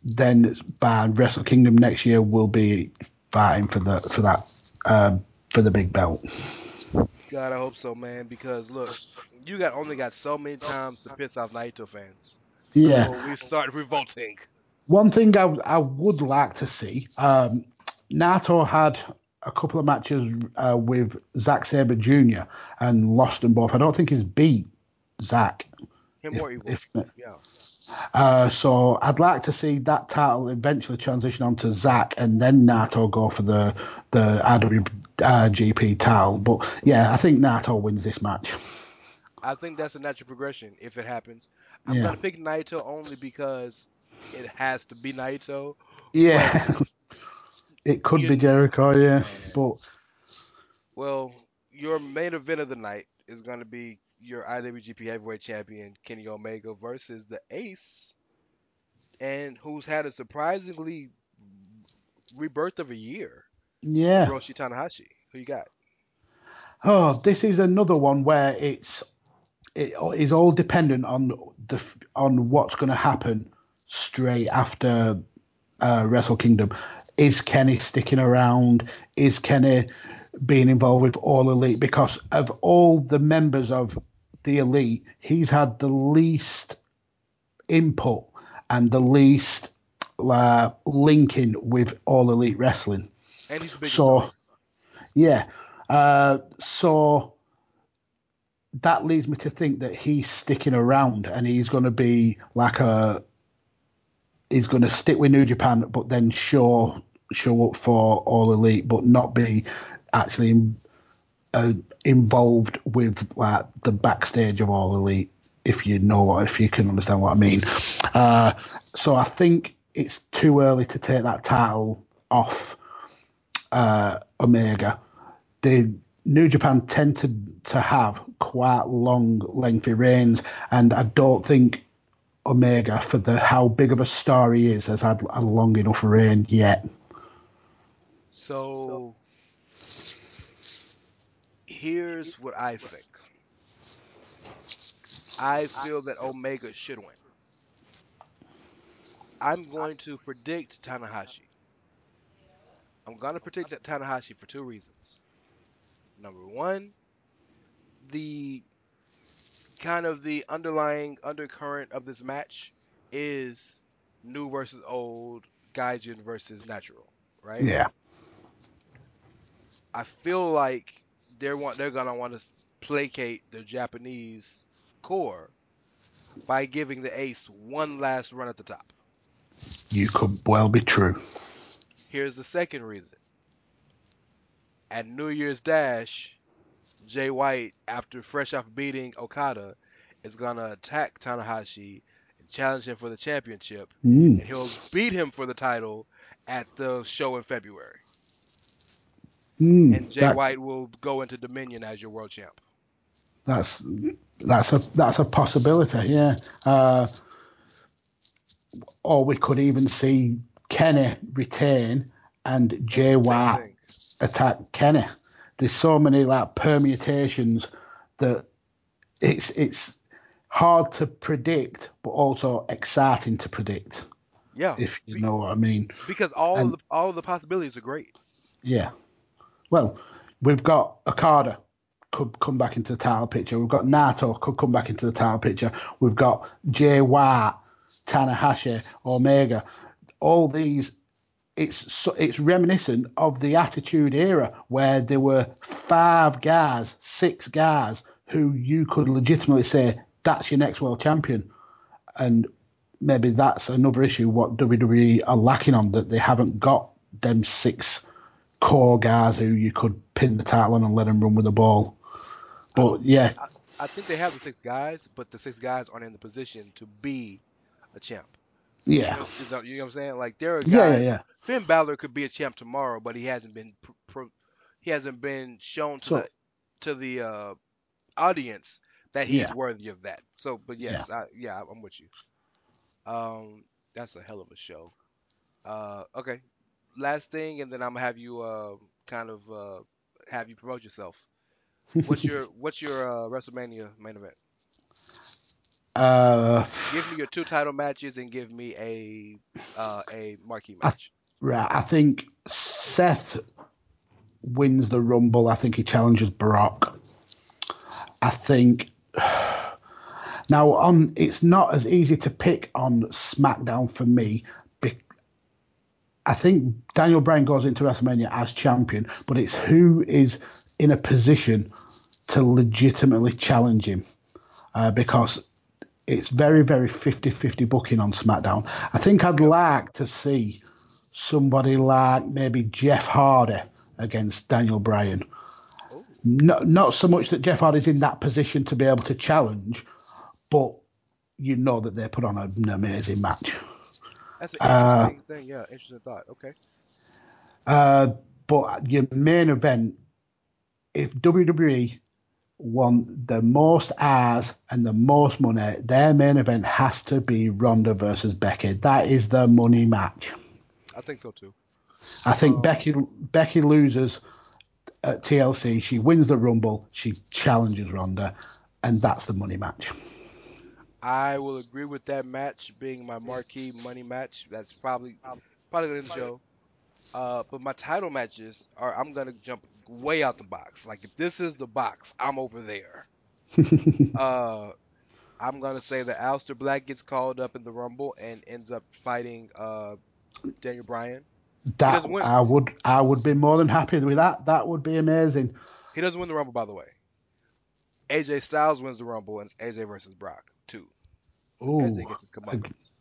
then by Wrestle Kingdom next year will be fighting for the for that um, for the big belt. God, I hope so, man. Because look, you got only got so many times to piss off Naito fans. Yeah. We start revolting. One thing I, I would like to see, um, Naito had a couple of matches uh, with Zack Sabre Jr. and lost them both. I don't think he's beat Zack. Him or evil. If, yeah. Uh, so I'd like to see that title eventually transition onto Zack and then Naito go for the the IWGP title. But yeah, I think Naito wins this match. I think that's a natural progression if it happens. I'm Yeah. gonna pick Naito only because it has to be Naito. Yeah. [laughs] it could You- be Jericho, yeah. But Well, your main event of the night is gonna be your IWGP Heavyweight Champion Kenny Omega versus the Ace, and who's had a surprisingly rebirth of a year, yeah. Hiroshi Tanahashi. Who you got? Oh, this is another one where it's it is all dependent on the on what's going to happen straight after uh, Wrestle Kingdom. Is Kenny sticking around? Is Kenny being involved with All Elite? Because of all the members of the Elite, he's had the least input and the least uh, linking with All Elite Wrestling. And he's the biggest. So, dog. yeah. Uh, so that leads me to think that he's sticking around and he's going to be like a. He's going to stick with New Japan, but then show show up for All Elite, but not be actually uh, involved with like the backstage of All Elite. If you know if you can understand what I mean. Uh, so I think it's too early to take that title off uh, Omega. The New Japan tend to to have quite long, lengthy reigns, and I don't think Omega, for the how big of a star he is, has had a long enough reign yet. So here's what I think. I feel that Omega should win. I'm going to predict Tanahashi. I'm going to predict that Tanahashi for two reasons. Number one, the kind of the underlying undercurrent of this match is new versus old, Gaijin versus natural, right? Yeah, I feel like they're want they're gonna want to placate the Japanese core by giving the Ace one last run at the top. you could well be true. Here's the second reason. At New Year's Dash, Jay White, after fresh off beating Okada, is gonna attack Tanahashi and challenge him for the championship, Mm. and he'll beat him for the title at the show in February. Mm. And Jay That- White will go into Dominion as your world champ. That's that's a that's a possibility, yeah. Uh, or we could even see Kenny retain and Jay White attack Kenny. There's so many like permutations that it's it's hard to predict, but also exciting to predict. Yeah, If you know what I mean. because all And- of the, all of the possibilities are great. Yeah. Well, we've got Okada could come back into the title picture. We've got Naito could come back into the title picture. We've got Jay White, Tanahashi, Omega. All these, it's it's reminiscent of the Attitude Era where there were five guys, six guys who you could legitimately say that's your next world champion, and maybe that's another issue what WWE are lacking on that they haven't got them six core guys who you could pin the title on and let them run with the ball. But yeah, I think they have the six guys, but the six guys aren't in the position to be a champ. yeah, You know, you know, you know what I'm saying? Like there are guys. yeah, yeah, yeah. Finn Balor could be a champ tomorrow, but he hasn't been pr- pro- he hasn't been shown to So- the to the uh, audience that he's Yeah. worthy of that. So, but yes, I, yeah, I'm with you. Um, that's a hell of a show. Uh, okay, last thing, and then I'm gonna have you uh, kind of uh, have you promote yourself. [laughs] What's your what's your uh, WrestleMania main event? Uh, Give me your two title matches and give me a uh, a marquee I- match. right. I think Seth wins the Rumble. I think he challenges Brock. I think [sighs] now on it's not as easy to pick on SmackDown for me. I think Daniel Bryan goes into WrestleMania as champion, but it's who is in a position to legitimately challenge him uh, because it's very, very 50 50 booking on SmackDown. I think I'd like to see somebody like maybe Jeff Hardy against Daniel Bryan. Not, not so much that Jeff Hardy's in that position to be able to challenge, but you know that they put on an amazing match. That's an Uh, interesting thing. Yeah, interesting thought. Okay. Uh, but your main event, if WWE want the most eyes and the most money, their main event has to be Ronda versus Becky. That is the money match. I think so too. I think Um, Becky Becky loses at TLC. She wins the Rumble. She challenges Ronda, and that's the money match. I will agree with that match being my marquee money match. That's probably probably gonna end the show. Uh, but my title matches are I'm gonna jump way out the box. Like if this is the box, I'm over there. [laughs] uh, I'm gonna say that Aleister Black gets called up in the Rumble and ends up fighting uh Daniel Bryan. That doesn't win. I would I would be more than happy with that. That would be amazing. He doesn't win the Rumble, by the way. AJ Styles wins the Rumble, and it's AJ versus Brock too. Ooh, AJ gets his comeuppance.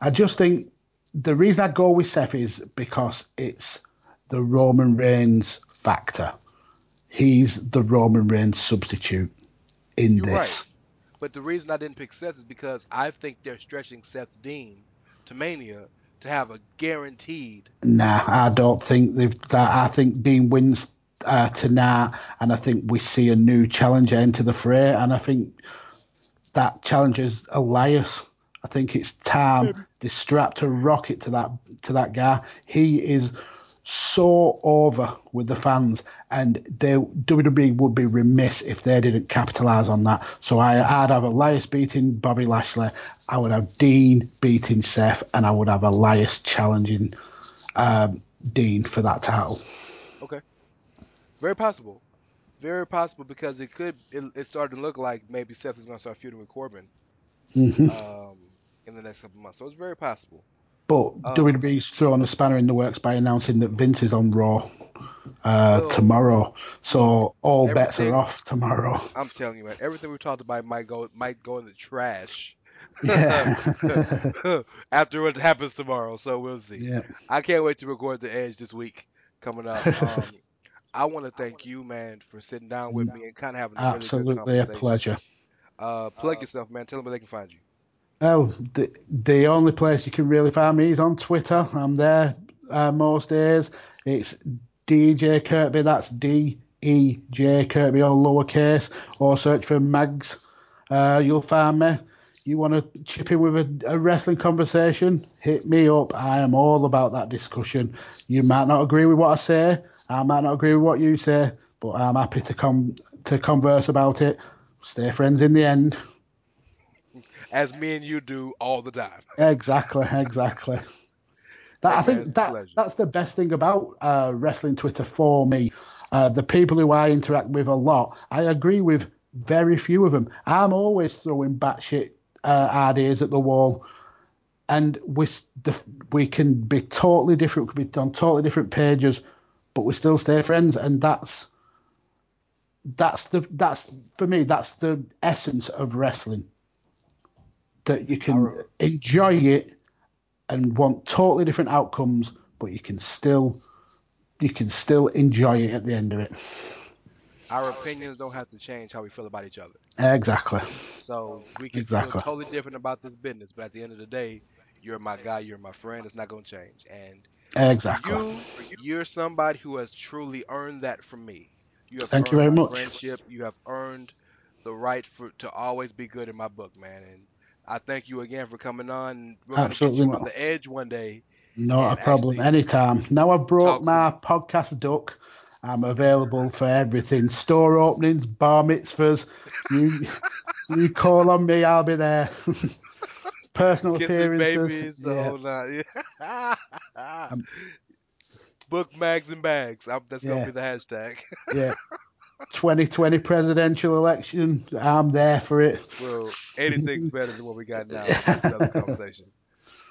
I just think the reason I go with Seth is because it's the Roman Reigns factor. He's the Roman Reigns substitute in You're this. right. But the reason I didn't pick Seth is because I think they're stretching Seth's Dean to Mania to have a guaranteed. Nah, I don't think they've that. I think Dean wins uh, tonight, and I think we see a new challenger enter the fray, and I think that challenges Elias. I think it's time they strapped a rocket to that to that guy. He is so over with the fans, and they WWE would be remiss if they didn't capitalise on that. So I, I'd have Elias beating Bobby Lashley, I would have Dean beating Seth, and I would have Elias challenging um, Dean for that title. Okay. Very possible. Very possible because it could. It, it started to look like maybe Seth is going to start feuding with Corbin hmm um, in the next couple months. So it's very possible. But Um, WWE's throwing a spanner in the works by announcing that Vince is on Raw uh, Well, tomorrow. So all bets are off tomorrow. I'm telling you, man. Everything we talked about might go might go in the trash Yeah. [laughs] after what happens tomorrow. So we'll see. yeah. I can't wait to record the Edge this week coming up. [laughs] Um, I want to thank you, man, for sitting down with me and kind of having a really good Absolutely a conversation. pleasure. Uh, plug yourself, man. Tell them where they can find you. Oh, the, the only place you can really find me is on Twitter. I'm there uh, most days. It's DJ Kirkby. That's D E J Kirkby, all lowercase. Or search for Mags. Uh, you'll find me. You want to chip in with a, a wrestling conversation? Hit me up. I am all about that discussion. You might not agree with what I say. I might not agree with what you say, but I'm happy to come to converse about it. Stay friends in the end. As me and you do all the time. Exactly, exactly. That, I think that pleasure. that's the best thing about uh, wrestling Twitter for me. Uh, the people who I interact with a lot, I agree with very few of them. I'm always throwing batshit uh, ideas at the wall. and we we can be totally different, we can be on totally different pages, but we still stay friends, and that's that's the that's for me that's the essence of wrestling. That you can enjoy it and want totally different outcomes, but you can still you can still enjoy it at the end of it. Our opinions don't have to change how we feel about each other. Exactly. So we can Exactly. feel totally different about this business, but at the end of the day, you're my guy, you're my friend. It's not going to change. And Exactly. you, you're somebody who has truly earned that from me. You have Thank you very much. friendship. You have earned the right for to always be good in my book, man. And I thank you again for coming on. We're Absolutely you on the edge one day. Not a problem. Anytime. Now I've brought my podcast duck. I'm available for everything. Store openings, bar mitzvahs. You you call on me, I'll be there. [laughs] Personal Kids and appearances. babies, the yeah. [laughs] Um, Book mags and bags. I'm, that's Yeah. gonna be the hashtag. [laughs] yeah. 2020 presidential election. I'm there for it. well, anything's better than what we got now. [laughs] Another conversation.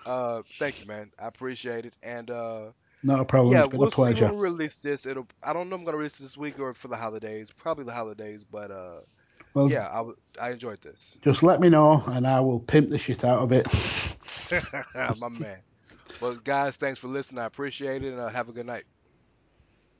Uh, thank you, man. I appreciate it. And uh, Not a problem. yeah, we'll see when we release this. It'll. I don't know. if I'm gonna release this week or for the holidays. Probably the holidays. But uh, Well, yeah, I, w- I enjoyed this. just let me know and I will pimp the shit out of it. [laughs] My man. Well, guys, thanks for listening. I appreciate it. And uh, have a good night.